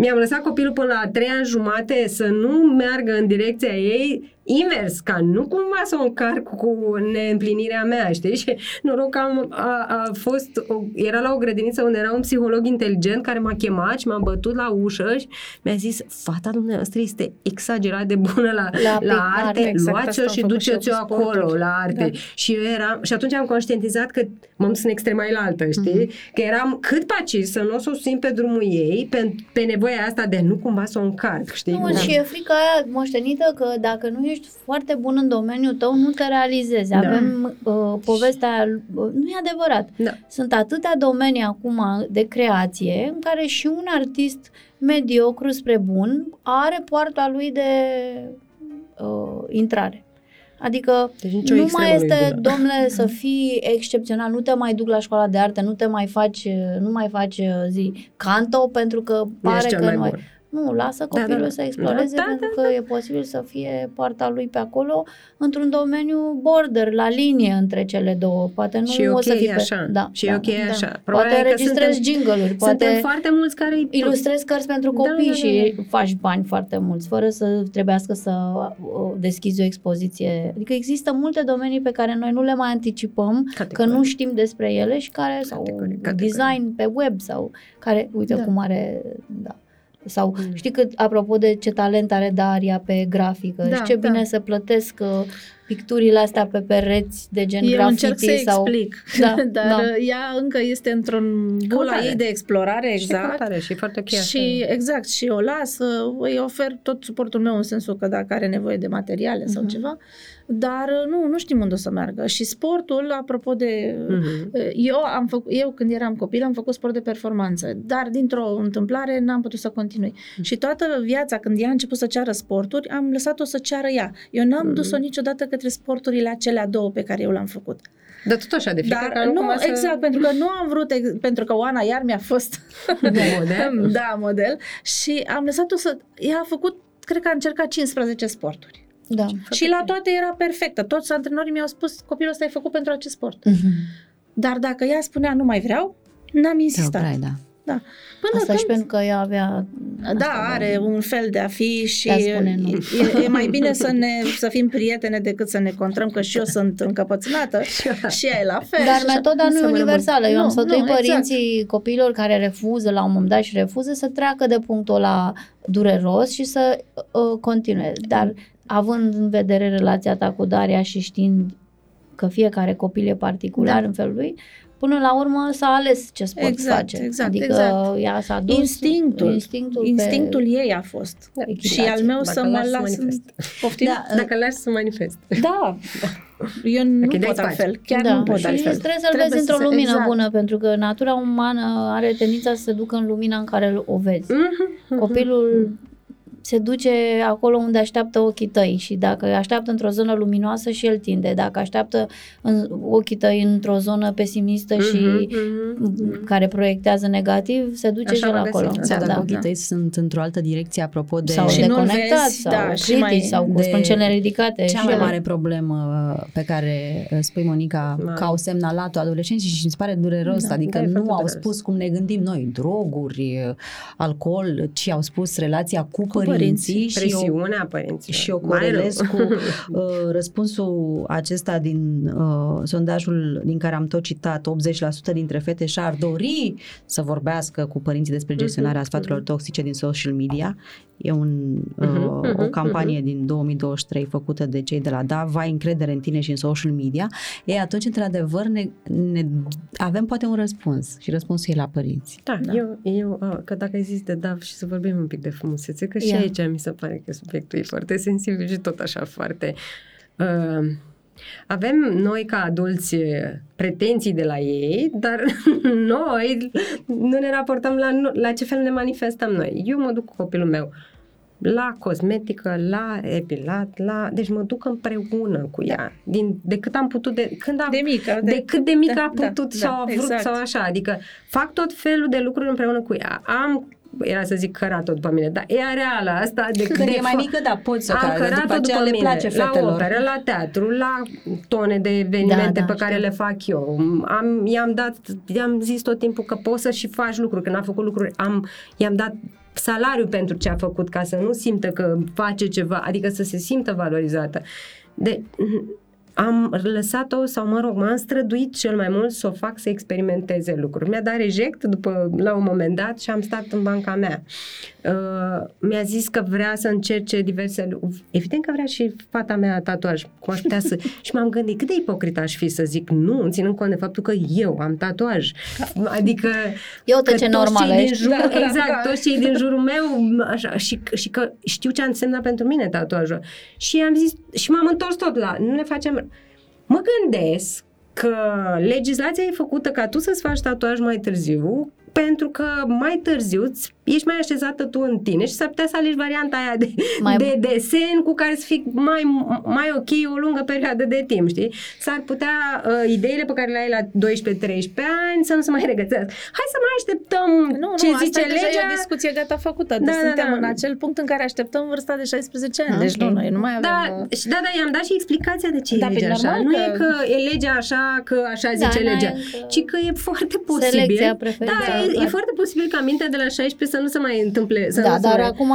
Speaker 4: mi-am lăsat copilul până la trei ani jumate să nu meargă în direcția ei invers, ca nu cumva să o încarc cu neîmplinirea mea, știi? Și noroc că am, a, a fost, o, era la o grădiniță unde era un psiholog inteligent care m-a chemat și m-a bătut la ușă și mi-a zis, fata dumneavoastră este exagerat de bună la,
Speaker 3: La
Speaker 4: la, la
Speaker 3: aplicare.
Speaker 4: arte,
Speaker 2: Exact
Speaker 4: luați-o
Speaker 2: asta am
Speaker 4: și
Speaker 2: făcut și eu
Speaker 4: duceți-o
Speaker 2: cu
Speaker 4: acolo,
Speaker 2: sporturi.
Speaker 4: la arte.
Speaker 2: Da.
Speaker 4: Și eu eram, și atunci am conștientizat că m-am dus în extrema elaltă, știi? Mm-hmm. Că eram cât paci să nu o să o simt pe drumul ei, pe, pe nevoia asta de nu cumva să o încarc, știi?
Speaker 3: Nu,
Speaker 4: Da.
Speaker 3: și e frica aia moștenită că dacă nu ești foarte bun în domeniul tău, nu te realizezi.
Speaker 4: Da.
Speaker 3: Avem uh, povestea, aia, uh, nu e adevărat.
Speaker 4: Da.
Speaker 3: Sunt atâtea domenii acum de creație în care și un artist mediocru spre bun are poarta lui de uh, intrare. Adică
Speaker 4: Deci nicio
Speaker 3: nu
Speaker 4: extremă
Speaker 3: mai
Speaker 4: nu-i
Speaker 3: este,
Speaker 4: bună.
Speaker 3: domnule, să fii excepțional, nu te mai duc la școala de artă, nu te mai faci, nu mai faci uh, zi canto pentru că
Speaker 4: Nu
Speaker 3: pare
Speaker 4: ești cel
Speaker 3: că
Speaker 4: mai
Speaker 3: nu ai...
Speaker 4: bun.
Speaker 3: Nu, lasă
Speaker 4: Da, da,
Speaker 3: copilul
Speaker 4: da.
Speaker 3: să exploreze
Speaker 4: Da, da,
Speaker 3: pentru
Speaker 4: da,
Speaker 3: că e posibil să fie poarta lui pe acolo într-un domeniu border, la linie între cele două. Poate nu
Speaker 4: și e
Speaker 3: o
Speaker 4: ok
Speaker 3: să fie
Speaker 4: așa.
Speaker 3: Pe... Da,
Speaker 4: și
Speaker 3: da,
Speaker 4: e ok
Speaker 3: da.
Speaker 4: așa.
Speaker 3: Poate
Speaker 4: Problema e că
Speaker 3: înregistrezi
Speaker 4: suntem,
Speaker 3: jingle-uri, poate
Speaker 4: suntem foarte mulți care îi-
Speaker 3: ilustrezi cărți pentru
Speaker 4: Da,
Speaker 3: copii
Speaker 4: da, da,
Speaker 3: și
Speaker 4: da.
Speaker 3: faci bani foarte mulți, fără să trebuiască să uh, deschizi o expoziție. Adică există multe domenii pe care noi nu le mai anticipăm, că
Speaker 4: Categoric.
Speaker 3: nu știm despre ele și care, sau
Speaker 4: Categoric, categoric.
Speaker 3: design pe web, sau care, uite
Speaker 2: Da.
Speaker 3: cum are, da. Sau
Speaker 4: Mm.
Speaker 3: știi că, apropo de ce talent are Daria pe grafică
Speaker 2: Da,
Speaker 3: și ce
Speaker 2: da.
Speaker 3: bine să plătesc uh, picturile astea pe pereți de gen
Speaker 2: Eu
Speaker 3: graffiti
Speaker 2: încerc să
Speaker 3: sau...
Speaker 2: explic,
Speaker 3: Da,
Speaker 2: dar
Speaker 3: da.
Speaker 2: ea încă este într-un bula
Speaker 4: Căutare.
Speaker 2: ei de explorare,
Speaker 4: Și
Speaker 2: exact.
Speaker 4: căutare, și foarte ok așa.
Speaker 2: Și exact, și o las, îi ofer tot suportul meu în sensul că dacă are nevoie de materiale sau
Speaker 3: Mhm.
Speaker 2: ceva, dar nu, nu știm unde o să meargă. Și sportul, apropo de...
Speaker 4: Mhm.
Speaker 2: Eu, am făcut, eu când eram copil am făcut sport de performanță, dar dintr-o întâmplare n-am putut să continui. Și toată viața, când ea a început să ceară sporturi, am lăsat-o să ceară ea. Eu n-am
Speaker 4: Mhm.
Speaker 2: dus-o niciodată către sporturile acelea două pe care eu le-am făcut.
Speaker 4: Dar tot așa, de frică
Speaker 2: Dar
Speaker 4: ca
Speaker 2: nu,
Speaker 4: cumva să...
Speaker 2: exact, pentru că nu am vrut, ex- pentru că Oana iar mi-a fost
Speaker 4: De model.
Speaker 2: da, model. Și am lăsat-o să... Ea a făcut, cred că a încercat 15 sporturi.
Speaker 3: Da.
Speaker 2: și la toate era perfectă. Toți antrenorii mi-au spus, copilul ăsta e făcut pentru acest sport.
Speaker 3: Mhm.
Speaker 2: Dar dacă ea spunea, nu mai vreau, n-am
Speaker 1: Te
Speaker 2: insistat.
Speaker 1: opreai, da.
Speaker 2: Da. Până
Speaker 3: Asta și
Speaker 2: când...
Speaker 3: pentru că ea avea...
Speaker 2: Da,
Speaker 3: asta,
Speaker 2: are un fel de a fi și
Speaker 3: Ea spune nu.
Speaker 2: e, e mai bine să ne să fim prietene decât să ne contrăm, că și eu sunt încăpățânată și ea e la fel.
Speaker 3: Dar
Speaker 2: și așa.
Speaker 3: metoda nu e
Speaker 4: Să
Speaker 3: universală. Eu
Speaker 2: Nu,
Speaker 3: am sfătuit
Speaker 2: nu, exact.
Speaker 3: părinții copiilor care refuză la un moment dat și refuză să treacă de punctul ăla dureros și să uh, continue. Dar având în vedere relația ta cu Daria și știind că fiecare copil e particular
Speaker 2: Da.
Speaker 3: în felul lui, până la urmă s-a ales ce sport
Speaker 2: Exact,
Speaker 3: face.
Speaker 2: exact,
Speaker 3: adică
Speaker 2: exact.
Speaker 3: ea s-a dus...
Speaker 2: Instinctul.
Speaker 3: Instinctul,
Speaker 2: Instinctul
Speaker 3: pe...
Speaker 2: ei a fost.
Speaker 4: Da.
Speaker 2: Și
Speaker 3: Echilație.
Speaker 2: al meu
Speaker 4: Dacă
Speaker 2: să mă
Speaker 4: lași să
Speaker 2: las...
Speaker 4: manifeste.
Speaker 2: Poftim?
Speaker 1: Da,
Speaker 4: Dacă lași să manifest.
Speaker 2: Da. Eu nu
Speaker 4: Ok, dai
Speaker 2: pot
Speaker 4: spațiu.
Speaker 2: altfel. Chiar
Speaker 3: da,
Speaker 2: nu pot
Speaker 3: și
Speaker 2: altfel.
Speaker 3: trebuie să-l
Speaker 2: Trebuie
Speaker 3: vezi într-o
Speaker 2: să se-
Speaker 3: lumină
Speaker 2: exact.
Speaker 3: bună, pentru că natura umană are tendința să se ducă în lumina în care o vezi.
Speaker 4: Mhm.
Speaker 3: Copilul se duce acolo unde așteaptă ochii tăi și dacă așteaptă într-o zonă luminoasă și el tinde, dacă așteaptă în, ochii tăi într-o zonă pesimistă și
Speaker 4: mhm.
Speaker 3: care proiectează negativ, se duce
Speaker 4: Așa
Speaker 3: și el
Speaker 4: va găsi.
Speaker 3: acolo.
Speaker 1: Sau dacă
Speaker 3: da.
Speaker 1: ochii tăi sunt într-o altă direcție, apropo de...
Speaker 3: sau
Speaker 2: Și nu-l
Speaker 3: deconectat,
Speaker 2: vezi,
Speaker 3: sau
Speaker 2: da, și
Speaker 3: critici,
Speaker 2: mai-
Speaker 3: sau cu
Speaker 1: de-
Speaker 3: sprâncene ridicate.
Speaker 1: Cea
Speaker 3: și
Speaker 1: mai
Speaker 3: ele.
Speaker 1: mare problemă pe care uh, spui, Monica,
Speaker 4: Mare.
Speaker 1: că au semnalat-o adolescenții și mi se pare dureros,
Speaker 3: Da,
Speaker 1: adică
Speaker 4: da, e
Speaker 1: nu
Speaker 4: foarte
Speaker 1: au
Speaker 4: dureros.
Speaker 1: spus cum ne gândim noi, droguri, uh, alcool, ci au spus relația cu,
Speaker 2: Cu
Speaker 1: părinții,
Speaker 2: părinții.
Speaker 1: și o,
Speaker 4: Presiunea părinților.
Speaker 1: și o
Speaker 4: Mai rău.
Speaker 1: corelez cu uh, răspunsul acesta din uh, sondajul din care am tot citat, 80% dintre fete și-ar dori să vorbească cu părinții despre gestionarea
Speaker 4: Mhm,
Speaker 1: sfaturilor toxice din social media. E un, uh,
Speaker 4: Mhm, mhm,
Speaker 1: o campanie din 2023 făcută de cei de la DAV, ai încredere în tine și în social media. E atunci, într-adevăr, ne, ne, avem poate un răspuns și răspunsul e la părinți.
Speaker 4: Da, da. Eu, eu, a, că dacă există, da, și să vorbim un pic de frumusețe, că și
Speaker 3: Ia.
Speaker 4: Aici mi se pare că subiectul e foarte sensibil și tot așa foarte... Uh, avem noi ca adulți pretenții de la ei, dar noi nu ne raportăm la, la ce fel ne manifestăm noi. Eu mă duc cu copilul meu la cosmetică, la epilat, la... Deci mă duc împreună cu ea. Din, de cât am putut, de când am
Speaker 2: De mică.
Speaker 4: de cât de mic
Speaker 2: Da,
Speaker 4: a
Speaker 2: da,
Speaker 4: putut
Speaker 2: da,
Speaker 4: sau a vrut
Speaker 2: exact.
Speaker 4: sau așa. Adică fac tot felul de lucruri împreună cu ea. Am era să zic cărat-o după mine, dar ea reală asta de
Speaker 1: Când
Speaker 4: de
Speaker 1: e mai
Speaker 4: fa-
Speaker 1: mică, da, poți să o
Speaker 4: am
Speaker 1: care, dar
Speaker 4: cărat-o
Speaker 1: după aceea le
Speaker 4: mine,
Speaker 1: place
Speaker 4: la
Speaker 1: fetelor.
Speaker 4: operă, la teatru, la tone de evenimente
Speaker 3: Da, da,
Speaker 4: pe care
Speaker 3: știu.
Speaker 4: le fac eu. Am, i-am dat, i-am zis tot timpul că poți să și faci lucruri, când a făcut lucruri, am, i-am dat salariu pentru ce a făcut, ca să nu simtă că face ceva, adică să se simtă valorizată. De, am lăsat-o, sau mă rog, m-am străduit cel mai mult să o fac să experimenteze lucruri. Mi-a dat reject după, la un moment dat și am stat în banca mea. Uh, mi-a zis că vrea să încerce diverse lucruri. Evident că vrea și fata mea tatuaj. Cum aș putea să... și m-am gândit cât de ipocrit aș fi să zic nu, ținând cont de faptul că eu am tatuaj. Adică
Speaker 3: Eu te
Speaker 4: că
Speaker 3: ce
Speaker 4: toți
Speaker 3: normală
Speaker 4: cei din
Speaker 3: ești.
Speaker 4: jur,
Speaker 2: Da, da,
Speaker 4: exact,
Speaker 2: da.
Speaker 4: toți cei din jurul meu așa, și, și că știu ce a însemnat pentru mine tatuajul. Și am zis, și m-am întors tot la, nu ne facem... Mă gândesc că legislația e făcută ca tu să-ți faci tatuaj mai târziu, pentru că mai târziu îți- ești mai așezată tu în tine și s-ar putea să alegi varianta aia de,
Speaker 3: Mai-
Speaker 4: de desen cu care să fii mai, mai ok o lungă perioadă de timp, știi? S-ar putea uh, ideile pe care le ai la 12-13 ani să nu se mai regăsească. Hai să mai așteptăm
Speaker 2: Nu,
Speaker 4: ce
Speaker 2: nu,
Speaker 4: zice
Speaker 2: asta deja
Speaker 4: legea.
Speaker 2: e o discuție gata făcută.
Speaker 4: Da,
Speaker 2: Deci
Speaker 4: da,
Speaker 2: suntem
Speaker 4: da.
Speaker 2: în acel punct în care așteptăm vârsta de 16 ani.
Speaker 3: Ah,
Speaker 2: Deci
Speaker 3: ok.
Speaker 2: nu, noi nu mai avem...
Speaker 4: Da,
Speaker 2: uh,
Speaker 4: și da, da, i-am dat și explicația de ce
Speaker 2: Da,
Speaker 4: e
Speaker 2: pe
Speaker 4: legea așa.
Speaker 2: normal
Speaker 4: Nu
Speaker 2: că-
Speaker 4: e că e legea așa, că așa
Speaker 3: Da,
Speaker 4: zice
Speaker 3: n-ai
Speaker 4: legea,
Speaker 3: încă
Speaker 4: ci că e foarte posibil.
Speaker 3: selecția
Speaker 4: Da,
Speaker 3: preferențială,
Speaker 4: e, e
Speaker 3: clar.
Speaker 4: foarte posibil ca mintea de la 16 să nu se mai întâmple. Să
Speaker 3: Da,
Speaker 4: nu se
Speaker 3: dar
Speaker 4: mai...
Speaker 3: acum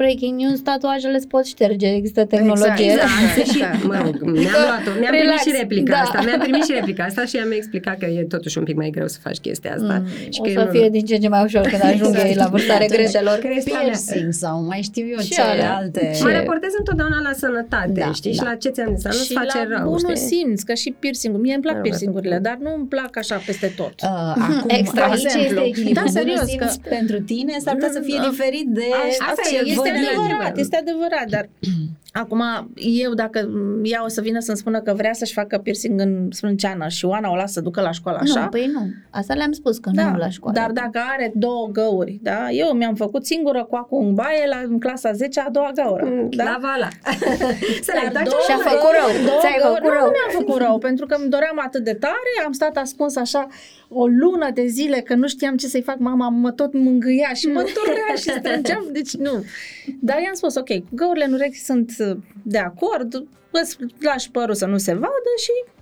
Speaker 3: breaking news, tatuajele se pot șterge, există tehnologie.
Speaker 2: Exact,
Speaker 4: Exact, și,
Speaker 2: Exact.
Speaker 4: mă rog, mi-am luat-o, mi-am primit
Speaker 3: Relax,
Speaker 4: și replica
Speaker 3: da.
Speaker 4: asta, mi-am primit și replica asta și am explicat că e totuși un pic mai greu să faci chestia asta.
Speaker 3: Mm,
Speaker 4: și
Speaker 3: o
Speaker 4: că
Speaker 3: să
Speaker 4: nu-
Speaker 3: fie din ce în ce mai ușor când ajung
Speaker 4: Exact.
Speaker 3: ei la vârsta regretelor.
Speaker 4: Cresta mea.
Speaker 1: Piercing sau mai știu eu
Speaker 3: Și
Speaker 1: ce
Speaker 3: alea.
Speaker 1: alte...
Speaker 4: Mă raportez întotdeauna la sănătate,
Speaker 1: Da,
Speaker 4: știi? Și
Speaker 1: da.
Speaker 4: la ce ți-am zis, să nu-ți
Speaker 2: și
Speaker 4: face
Speaker 2: la
Speaker 4: rău,
Speaker 2: bunul
Speaker 4: știi?
Speaker 2: simț, că și piercing Mie îmi plac
Speaker 4: Da,
Speaker 2: piercingurile,
Speaker 4: da.
Speaker 2: dar nu îmi plac așa peste tot.
Speaker 1: Uh, acum,
Speaker 3: Extra,
Speaker 1: aici
Speaker 2: exemplu.
Speaker 1: este echilibru.
Speaker 2: Da,
Speaker 1: Bunul
Speaker 2: serios,
Speaker 1: simț
Speaker 2: că-
Speaker 1: pentru tine s-ar putea să fie
Speaker 2: Da.
Speaker 1: diferit de
Speaker 2: Asta
Speaker 1: ce
Speaker 2: e,
Speaker 1: văd
Speaker 2: este
Speaker 1: de la
Speaker 2: adevărat,
Speaker 1: tine.
Speaker 2: este adevărat, dar acum eu dacă ea o să vină să-mi spună că vrea să-și facă piercing în sprânceană și Oana o lasă să ducă la școală așa,
Speaker 3: Nu, păi nu. Asta le-am spus că
Speaker 2: da,
Speaker 3: nu la școală.
Speaker 2: dar dacă are două găuri, da, eu mi-am făcut singură coacu în baie la în clasa 10 a doua gaură,
Speaker 4: Mm,
Speaker 2: da?
Speaker 4: La vala. Să le
Speaker 2: Dar
Speaker 4: întoarce
Speaker 2: două
Speaker 3: Și-a
Speaker 4: la-
Speaker 3: făcut rău.
Speaker 2: două
Speaker 3: Ți-ai
Speaker 2: găuri-
Speaker 3: făcut
Speaker 2: nu,
Speaker 3: rău.
Speaker 2: Nu mi-am făcut rău, pentru că îmi doream atât de tare, am stat ascuns așa o lună de zile că nu știam ce să-i fac, mama mă tot mângâia și mă durea și strângeam, deci nu. Dar i-am spus, ok, cu găurile în urechi sunt uh, de acord, îți lași părul să nu se vadă și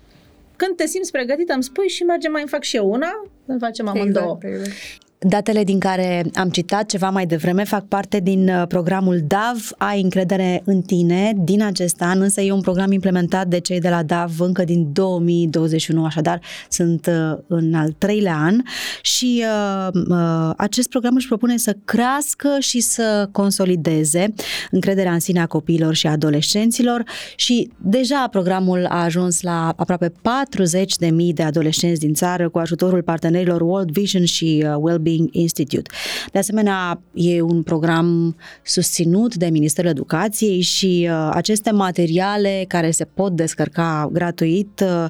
Speaker 2: când te simți pregătită îmi spui și mergem mai îmi fac și eu una, îmi facem amândouă.
Speaker 4: Exact, exact.
Speaker 1: Datele din care am citat ceva mai devreme fac parte din uh, programul DAV. Ai încredere în tine din acest an, însă e un program implementat de cei de la DAV încă din 2021, așadar sunt uh, în al treilea an. Și uh, uh, acest program își propune să crească și să consolideze încrederea în sine a copiilor și a adolescenților și deja programul a ajuns la aproape 40.000 de adolescenți din țară cu ajutorul partenerilor World Vision și uh, Wellbeing Institute. De asemenea, e un program susținut de Ministerul Educației și uh, aceste materiale care se pot descărca gratuit uh,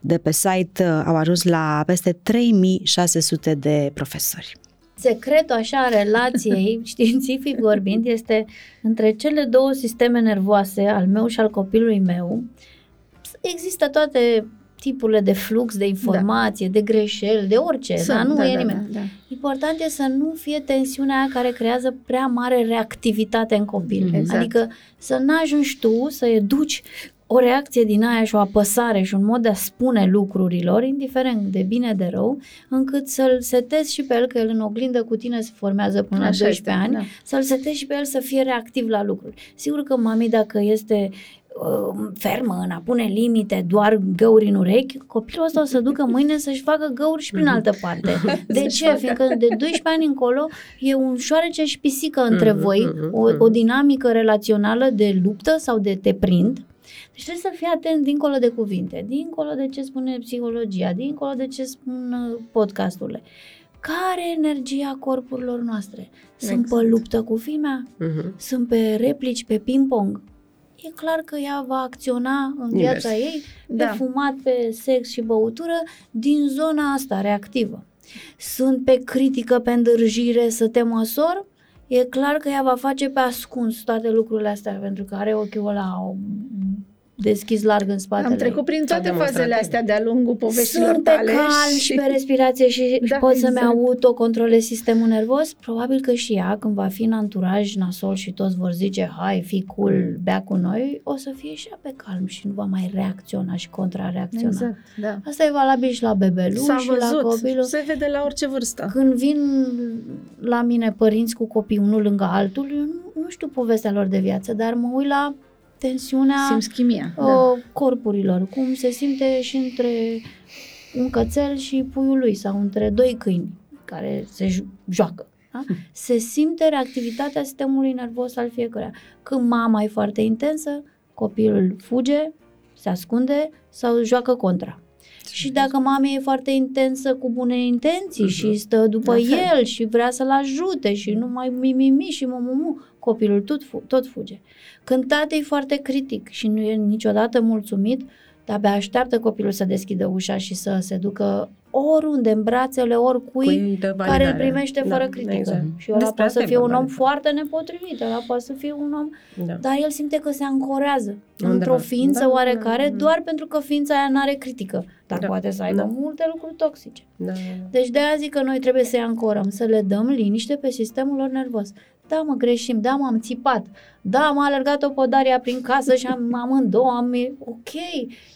Speaker 1: de pe site uh, au ajuns la peste 3600 de profesori.
Speaker 3: secretul așa a relației, științific vorbind, este între cele două sisteme nervoase, al meu și al copilului meu, există toate tipurile de flux de informație, da. de greșeli, de orice, Sunt, dar nu da, e da, nimeni. Da, da. Important e să nu fie tensiunea aia care creează prea mare reactivitate în copil. Exact. Adică să n-ajungi tu să educi o reacție din aia și o apăsare și un mod de a spune lucrurilor, indiferent de bine de rău, încât să-l setezi și pe el, că el în oglindă cu tine se formează până Așa la 12 este, ani, da. să-l setezi și pe el să fie reactiv la lucruri. Sigur că mami, dacă este uh, fermă în a pune limite, doar găuri în urechi, copilul ăsta o să ducă mâine să-și facă găuri și prin altă parte. De ce? Fiindcă de 12 ani încolo e un șoarece și pisică între mm-hmm, voi, mm-hmm, o, o dinamică relațională de luptă sau de te prind, deci trebuie să fii atent dincolo de cuvinte, dincolo de ce spune psihologia, dincolo de ce spun uh, podcasturile. Care e energia corpurilor noastre? Sunt exact. pe luptă cu fimea? Uh-huh. Sunt pe replici, pe ping-pong? E clar că ea va acționa în Invers. viața ei pe da. fumat, pe sex și băutură din zona asta reactivă. Sunt pe critică, pe îndârjire, să te măsor? E clar că ea va face pe ascuns toate lucrurile astea, pentru că are ochiul ăla deschis larg în spatele.
Speaker 2: Am trecut prin toate fazele astea de-a lungul poveștilor
Speaker 3: Sunt
Speaker 2: tale.
Speaker 3: Sunt calm și... pe respirație și da, pot exact. să-mi autocontrolez sistemul nervos. Probabil că și ea, când va fi în anturaj nasol și toți vor zice, hai, fi cool, mm. bea cu noi, o să fie și ea pe calm și nu va mai reacționa și contrareacționa. Exact, da. Asta e valabil și la bebeluș și
Speaker 2: văzut.
Speaker 3: la copilul.
Speaker 2: Se vede la orice vârstă.
Speaker 3: Când vin la mine părinți cu copii unul lângă altul, eu nu, nu știu povestea lor de viață, dar mă uit la tensiunea
Speaker 2: Simți chimia,
Speaker 3: uh, da. corpurilor, cum se simte și între un cățel și puiul lui sau între doi câini care se joacă. Da? Hm. Se simte reactivitatea sistemului nervos al fiecăruia. Când mama e foarte intensă, copilul fuge, se ascunde sau joacă contra. Și dacă mama e foarte intensă cu bune intenții uh-huh. și stă după el și vrea să-l ajute și nu mai mimimi și mumumu, copilul tot, tot fuge. Când tată e foarte critic și nu e niciodată mulțumit, de-abia așteaptă copilul să deschidă ușa și să se ducă oriunde, în brațele oricui care îl primește da, fără critică. Exact. Și ăla poate să fie un om foarte nepotrivit, ăla poate să fie un om, da. dar el simte că se ancorează Undeva. într-o ființă da, oarecare da, da, doar pentru că ființa aia nu are critică, dar da. poate să aibă da. multe lucruri toxice. Da. Deci de aia zic că noi trebuie să-i ancorăm, să le dăm liniște pe sistemul lor nervos. Da, mă, greșim, da, m-am țipat, da, m-a alergat o podaria prin casă și am amândouă, am, ok,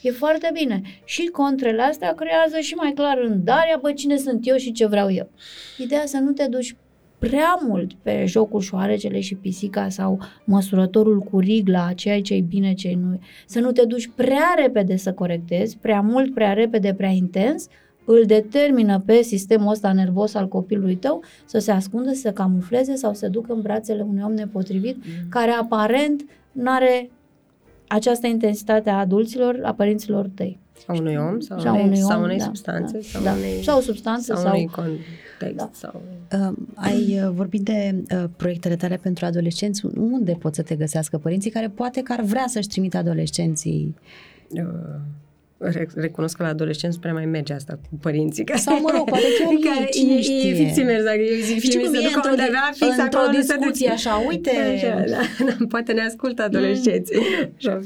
Speaker 3: e foarte bine. Și contrele astea creează și mai clar în Daria, bă, cine sunt eu și ce vreau eu. Ideea să nu te duci prea mult pe jocul șoarecele și pisica sau măsurătorul cu rigla, ceea ce e bine, ce nu Să nu te duci prea repede să corectezi, prea mult, prea repede, prea intens, îl determină pe sistemul ăsta nervos al copilului tău să se ascundă, să se camufleze sau să ducă în brațele unui om nepotrivit, mm. care aparent nu are această intensitate a adulților, a părinților tăi.
Speaker 4: Sau unui om, sau, sau, unei, sau unei da, substanțe, da, sau,
Speaker 3: da.
Speaker 4: unei,
Speaker 3: sau substanțe,
Speaker 4: sau,
Speaker 3: sau
Speaker 4: unui context. Da. Sau...
Speaker 1: Uh, ai uh, vorbit de uh, proiectele tale pentru adolescenți. Unde pot să te găsească părinții care poate că ar vrea să-și trimită adolescenții? Uh
Speaker 4: recunosc că la adolescenți prea mai merge asta cu părinții. Care,
Speaker 1: Sau, mă rog, poate chiar care cine e, știe.
Speaker 4: E fixi mers, dacă eu zic
Speaker 1: Știi cum e într-o, fix într-o discuție de... așa, uite. Așa,
Speaker 4: da, da, poate ne ascultă adolescenții. Mm.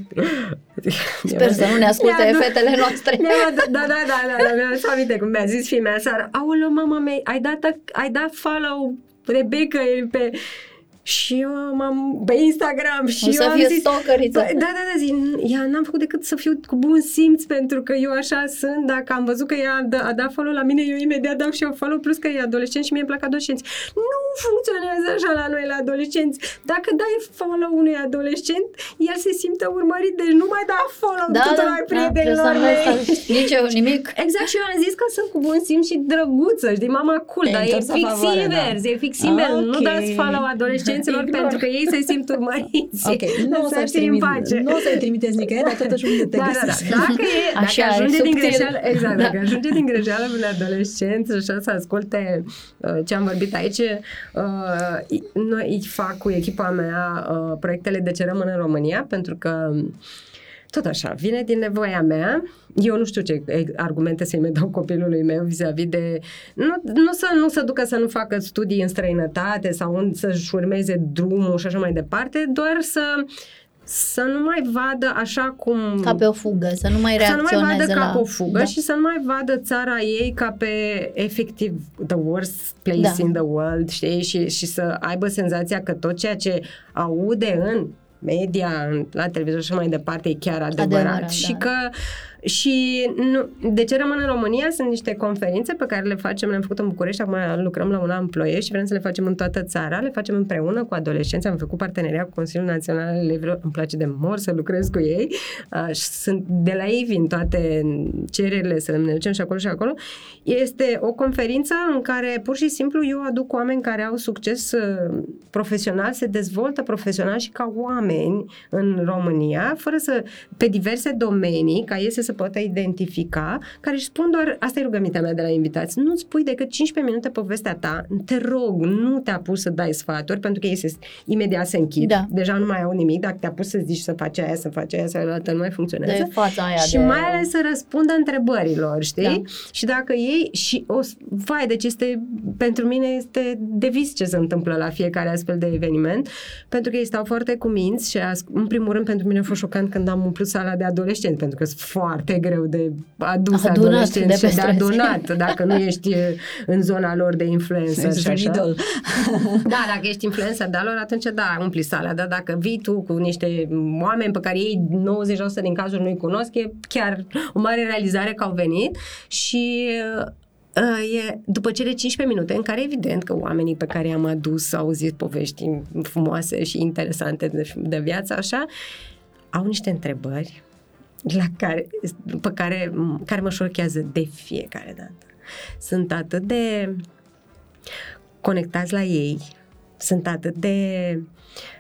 Speaker 3: Sper să nu ne asculte fetele noastre.
Speaker 4: Da, da, da, da, da, da, mi-am aminte cum mi-a zis fimea seara, aoleu, mama mea, ai dat, ai dat follow Rebecca pe și eu m-am pe Instagram și
Speaker 3: o
Speaker 4: eu
Speaker 3: să
Speaker 4: am
Speaker 3: fie
Speaker 4: zis,
Speaker 3: stalkeriță.
Speaker 4: Da, da, da, zi, ea n-am făcut decât să fiu cu bun simț pentru că eu așa sunt, dacă am văzut că ea a, d- a dat follow la mine, eu imediat dau și eu follow, plus că e adolescent și mie îmi plac adolescenți. Nu funcționează așa la noi la adolescenți. Dacă dai follow unui adolescent, el se simte urmărit, deci nu mai da follow da, tuturor da, prietenilor da, mei.
Speaker 3: Nici eu, nimic.
Speaker 4: Exact, și eu am zis că sunt cu bun simț și drăguță, știi, mama cool, dar e fix invers, da. e fix invers. Okay. Nu dați follow adolescent pacienților pentru că ei se simt urmăriți.
Speaker 1: Ok, nu o să-i trimit, nu o să-i trimiteți nicăieri, dar totuși unde te da, da, da.
Speaker 4: Dacă, e, dacă așa ajunge din greșeală, exact, da. dacă ajunge din greșeală un adolescent și așa să asculte uh, ce am vorbit aici, uh, noi fac cu echipa mea uh, proiectele de ce rămân în România, pentru că tot așa, vine din nevoia mea. Eu nu știu ce argumente să-i mai dau copilului meu vis-a-vis de... Nu, nu, să, nu să ducă să nu facă studii în străinătate sau să-și urmeze drumul și așa mai departe, doar să să nu mai vadă așa cum...
Speaker 3: Ca pe o fugă, să nu mai reacționeze
Speaker 4: Să nu mai vadă
Speaker 3: la...
Speaker 4: ca pe o fugă
Speaker 3: da.
Speaker 4: și să nu mai vadă țara ei ca pe efectiv the worst place
Speaker 3: Da.
Speaker 4: in the world, știi? Și, și să aibă senzația că tot ceea ce aude în media, în- la televizor și mai departe, e chiar adevărat.
Speaker 3: Adevărat,
Speaker 4: și
Speaker 3: da.
Speaker 4: că și nu, de ce rămân în România? Sunt niște conferințe pe care le facem, le-am făcut în București, acum lucrăm la una în Ploiești și vrem să le facem în toată țara, le facem împreună cu adolescenți, am făcut parteneria cu Consiliul Național al Elevilor, îmi place de mor să lucrez cu ei, uh, și sunt de la ei vin toate cererile să ne ducem și acolo și acolo. Este o conferință în care pur și simplu eu aduc oameni care au succes uh, profesional, se dezvoltă profesional și ca oameni în România, fără să, pe diverse domenii, ca ei să se poată identifica, care își spun doar, asta e rugămintea mea de la invitați, nu spui decât 15 minute povestea ta, te rog, nu te apuci să dai sfaturi, pentru că ei se, imediat se închid,
Speaker 3: Da.
Speaker 4: deja nu mai au nimic, dacă te apuci să zici să faci aia, să faci aia, să altă, nu mai funcționează.
Speaker 3: de fața aia
Speaker 4: Și
Speaker 3: de...
Speaker 4: mai ales să răspundă întrebărilor, știi?
Speaker 3: Da.
Speaker 4: Și dacă ei și o s- vai, deci este pentru mine este de vis ce se întâmplă la fiecare astfel de eveniment, pentru că ei stau foarte cuminți și as- în primul rând pentru mine a fost șocant când am umplut sala de adolescenți, pentru că sunt foarte greu de adus
Speaker 3: Adunat
Speaker 4: adolescenți
Speaker 3: de
Speaker 4: și
Speaker 3: pe
Speaker 4: de
Speaker 3: străzi.
Speaker 4: adunat dacă nu ești e, în zona lor de influență și
Speaker 1: un
Speaker 4: așa.
Speaker 1: idol.
Speaker 4: Da, dacă ești influencer de lor, atunci da, umpli sala, dar dacă vii tu cu niște oameni pe care ei 90% din cazuri nu-i cunosc, e chiar o mare realizare că au venit și uh, e după cele 15 minute în care evident că oamenii pe care i-am adus au zis povești frumoase și interesante de, de viață, așa, au niște întrebări la care, pe care, care mă șochează de fiecare dată. Sunt atât de conectați la ei, sunt atât de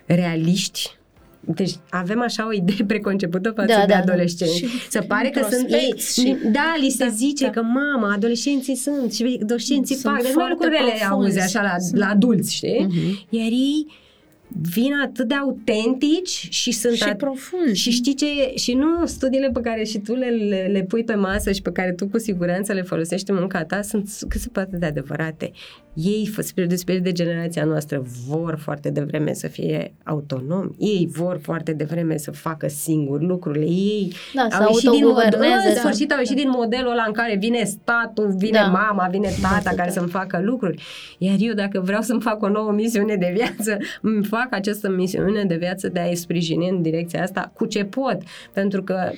Speaker 4: realiști. Deci avem așa o idee preconcepută față
Speaker 3: Da,
Speaker 4: de
Speaker 3: da, da.
Speaker 4: adolescenți.
Speaker 2: Și
Speaker 4: Se pare că sunt ei.
Speaker 2: introspecți și-
Speaker 4: Da, li se
Speaker 2: Da,
Speaker 4: zice
Speaker 2: da.
Speaker 4: că mama, adolescenții sunt și adolescenții
Speaker 2: Sunt
Speaker 4: fac. Deci numai
Speaker 2: foarte
Speaker 4: lucrurile le
Speaker 2: profunzi.
Speaker 4: auzi așa la,
Speaker 2: Sunt-
Speaker 4: la adulți, știi?
Speaker 1: Mhm.
Speaker 4: Iar ei vin atât de autentici și sunt
Speaker 2: și
Speaker 4: at-
Speaker 2: profund.
Speaker 4: și știi ce? Și nu studiile pe care și tu le, le, le pui pe masă și pe care tu cu siguranță le folosești în munca ta sunt cât se poate de adevărate. Ei, f- spre deosebire de generația noastră, vor foarte devreme să fie autonomi. Ei vor foarte devreme să facă singuri lucrurile. Ei
Speaker 3: Da, să
Speaker 4: au ieșit din mod-
Speaker 3: autoguverneze,
Speaker 4: în
Speaker 3: da.
Speaker 4: sfârșit au ieșit din modelul ăla în care vine statul, vine
Speaker 3: Da.
Speaker 4: mama, vine tata
Speaker 3: Da,
Speaker 4: care
Speaker 3: da.
Speaker 4: să-mi facă lucruri. Iar eu, dacă vreau să-mi fac o nouă misiune de viață, îmi fac această misiune de viață de a-i sprijini în direcția asta cu ce pot. Pentru că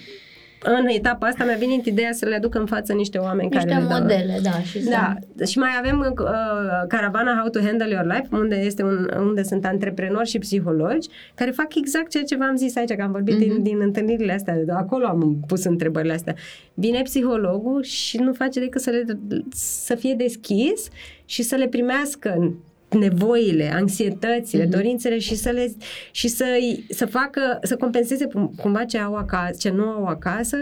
Speaker 4: în etapa asta mi-a venit ideea să le aduc în față niște oameni
Speaker 3: Niște
Speaker 4: care le dau.
Speaker 3: modele, da. Și să...
Speaker 4: Da, și mai avem uh, caravana How to Handle Your Life, unde, este un, unde sunt antreprenori și psihologi care fac exact ceea ce v-am zis aici, că am vorbit mm-hmm. din, din întâlnirile astea, de acolo am pus întrebările astea. Vine psihologul și nu face decât să, le, să fie deschis și să le primească nevoile, anxietățile, mm-hmm. dorințele și să le și să, să facă, să compenseze cumva ce au acasă, ce nu au acasă,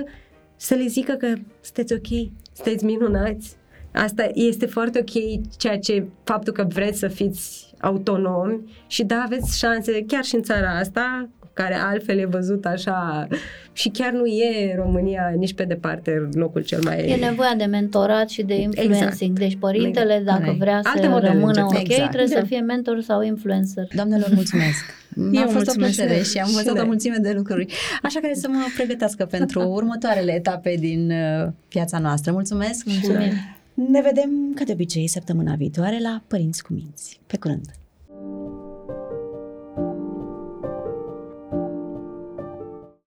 Speaker 4: să le zică că sunteți ok, sunteți minunați, Asta este foarte ok, ceea ce faptul că vreți să fiți autonomi și da, aveți șanse, chiar și în țara asta, care altfel e văzut așa și chiar nu e România nici pe departe locul cel mai...
Speaker 3: E nevoia de mentorat și de influencing.
Speaker 4: Exact.
Speaker 3: Deci părintele,
Speaker 1: Exact.
Speaker 3: dacă vrea
Speaker 4: Alte
Speaker 3: să
Speaker 4: modele
Speaker 3: rămână
Speaker 4: încep.
Speaker 3: ok,
Speaker 1: Exact.
Speaker 3: trebuie
Speaker 4: Da.
Speaker 3: să fie mentor sau influencer.
Speaker 1: Doamnelor, mulțumesc! Mi-a
Speaker 2: Eu
Speaker 1: fost
Speaker 2: mulțumesc.
Speaker 1: o plăcere și am
Speaker 4: Și
Speaker 1: învățat o
Speaker 4: noi.
Speaker 1: mulțime de lucruri. Așa care să mă pregătească pentru următoarele etape din uh, viața noastră. Mulțumesc!
Speaker 3: Mulțumim!
Speaker 1: Ne vedem, ca de obicei, săptămâna viitoare la Părinți cu Minți. Pe curând!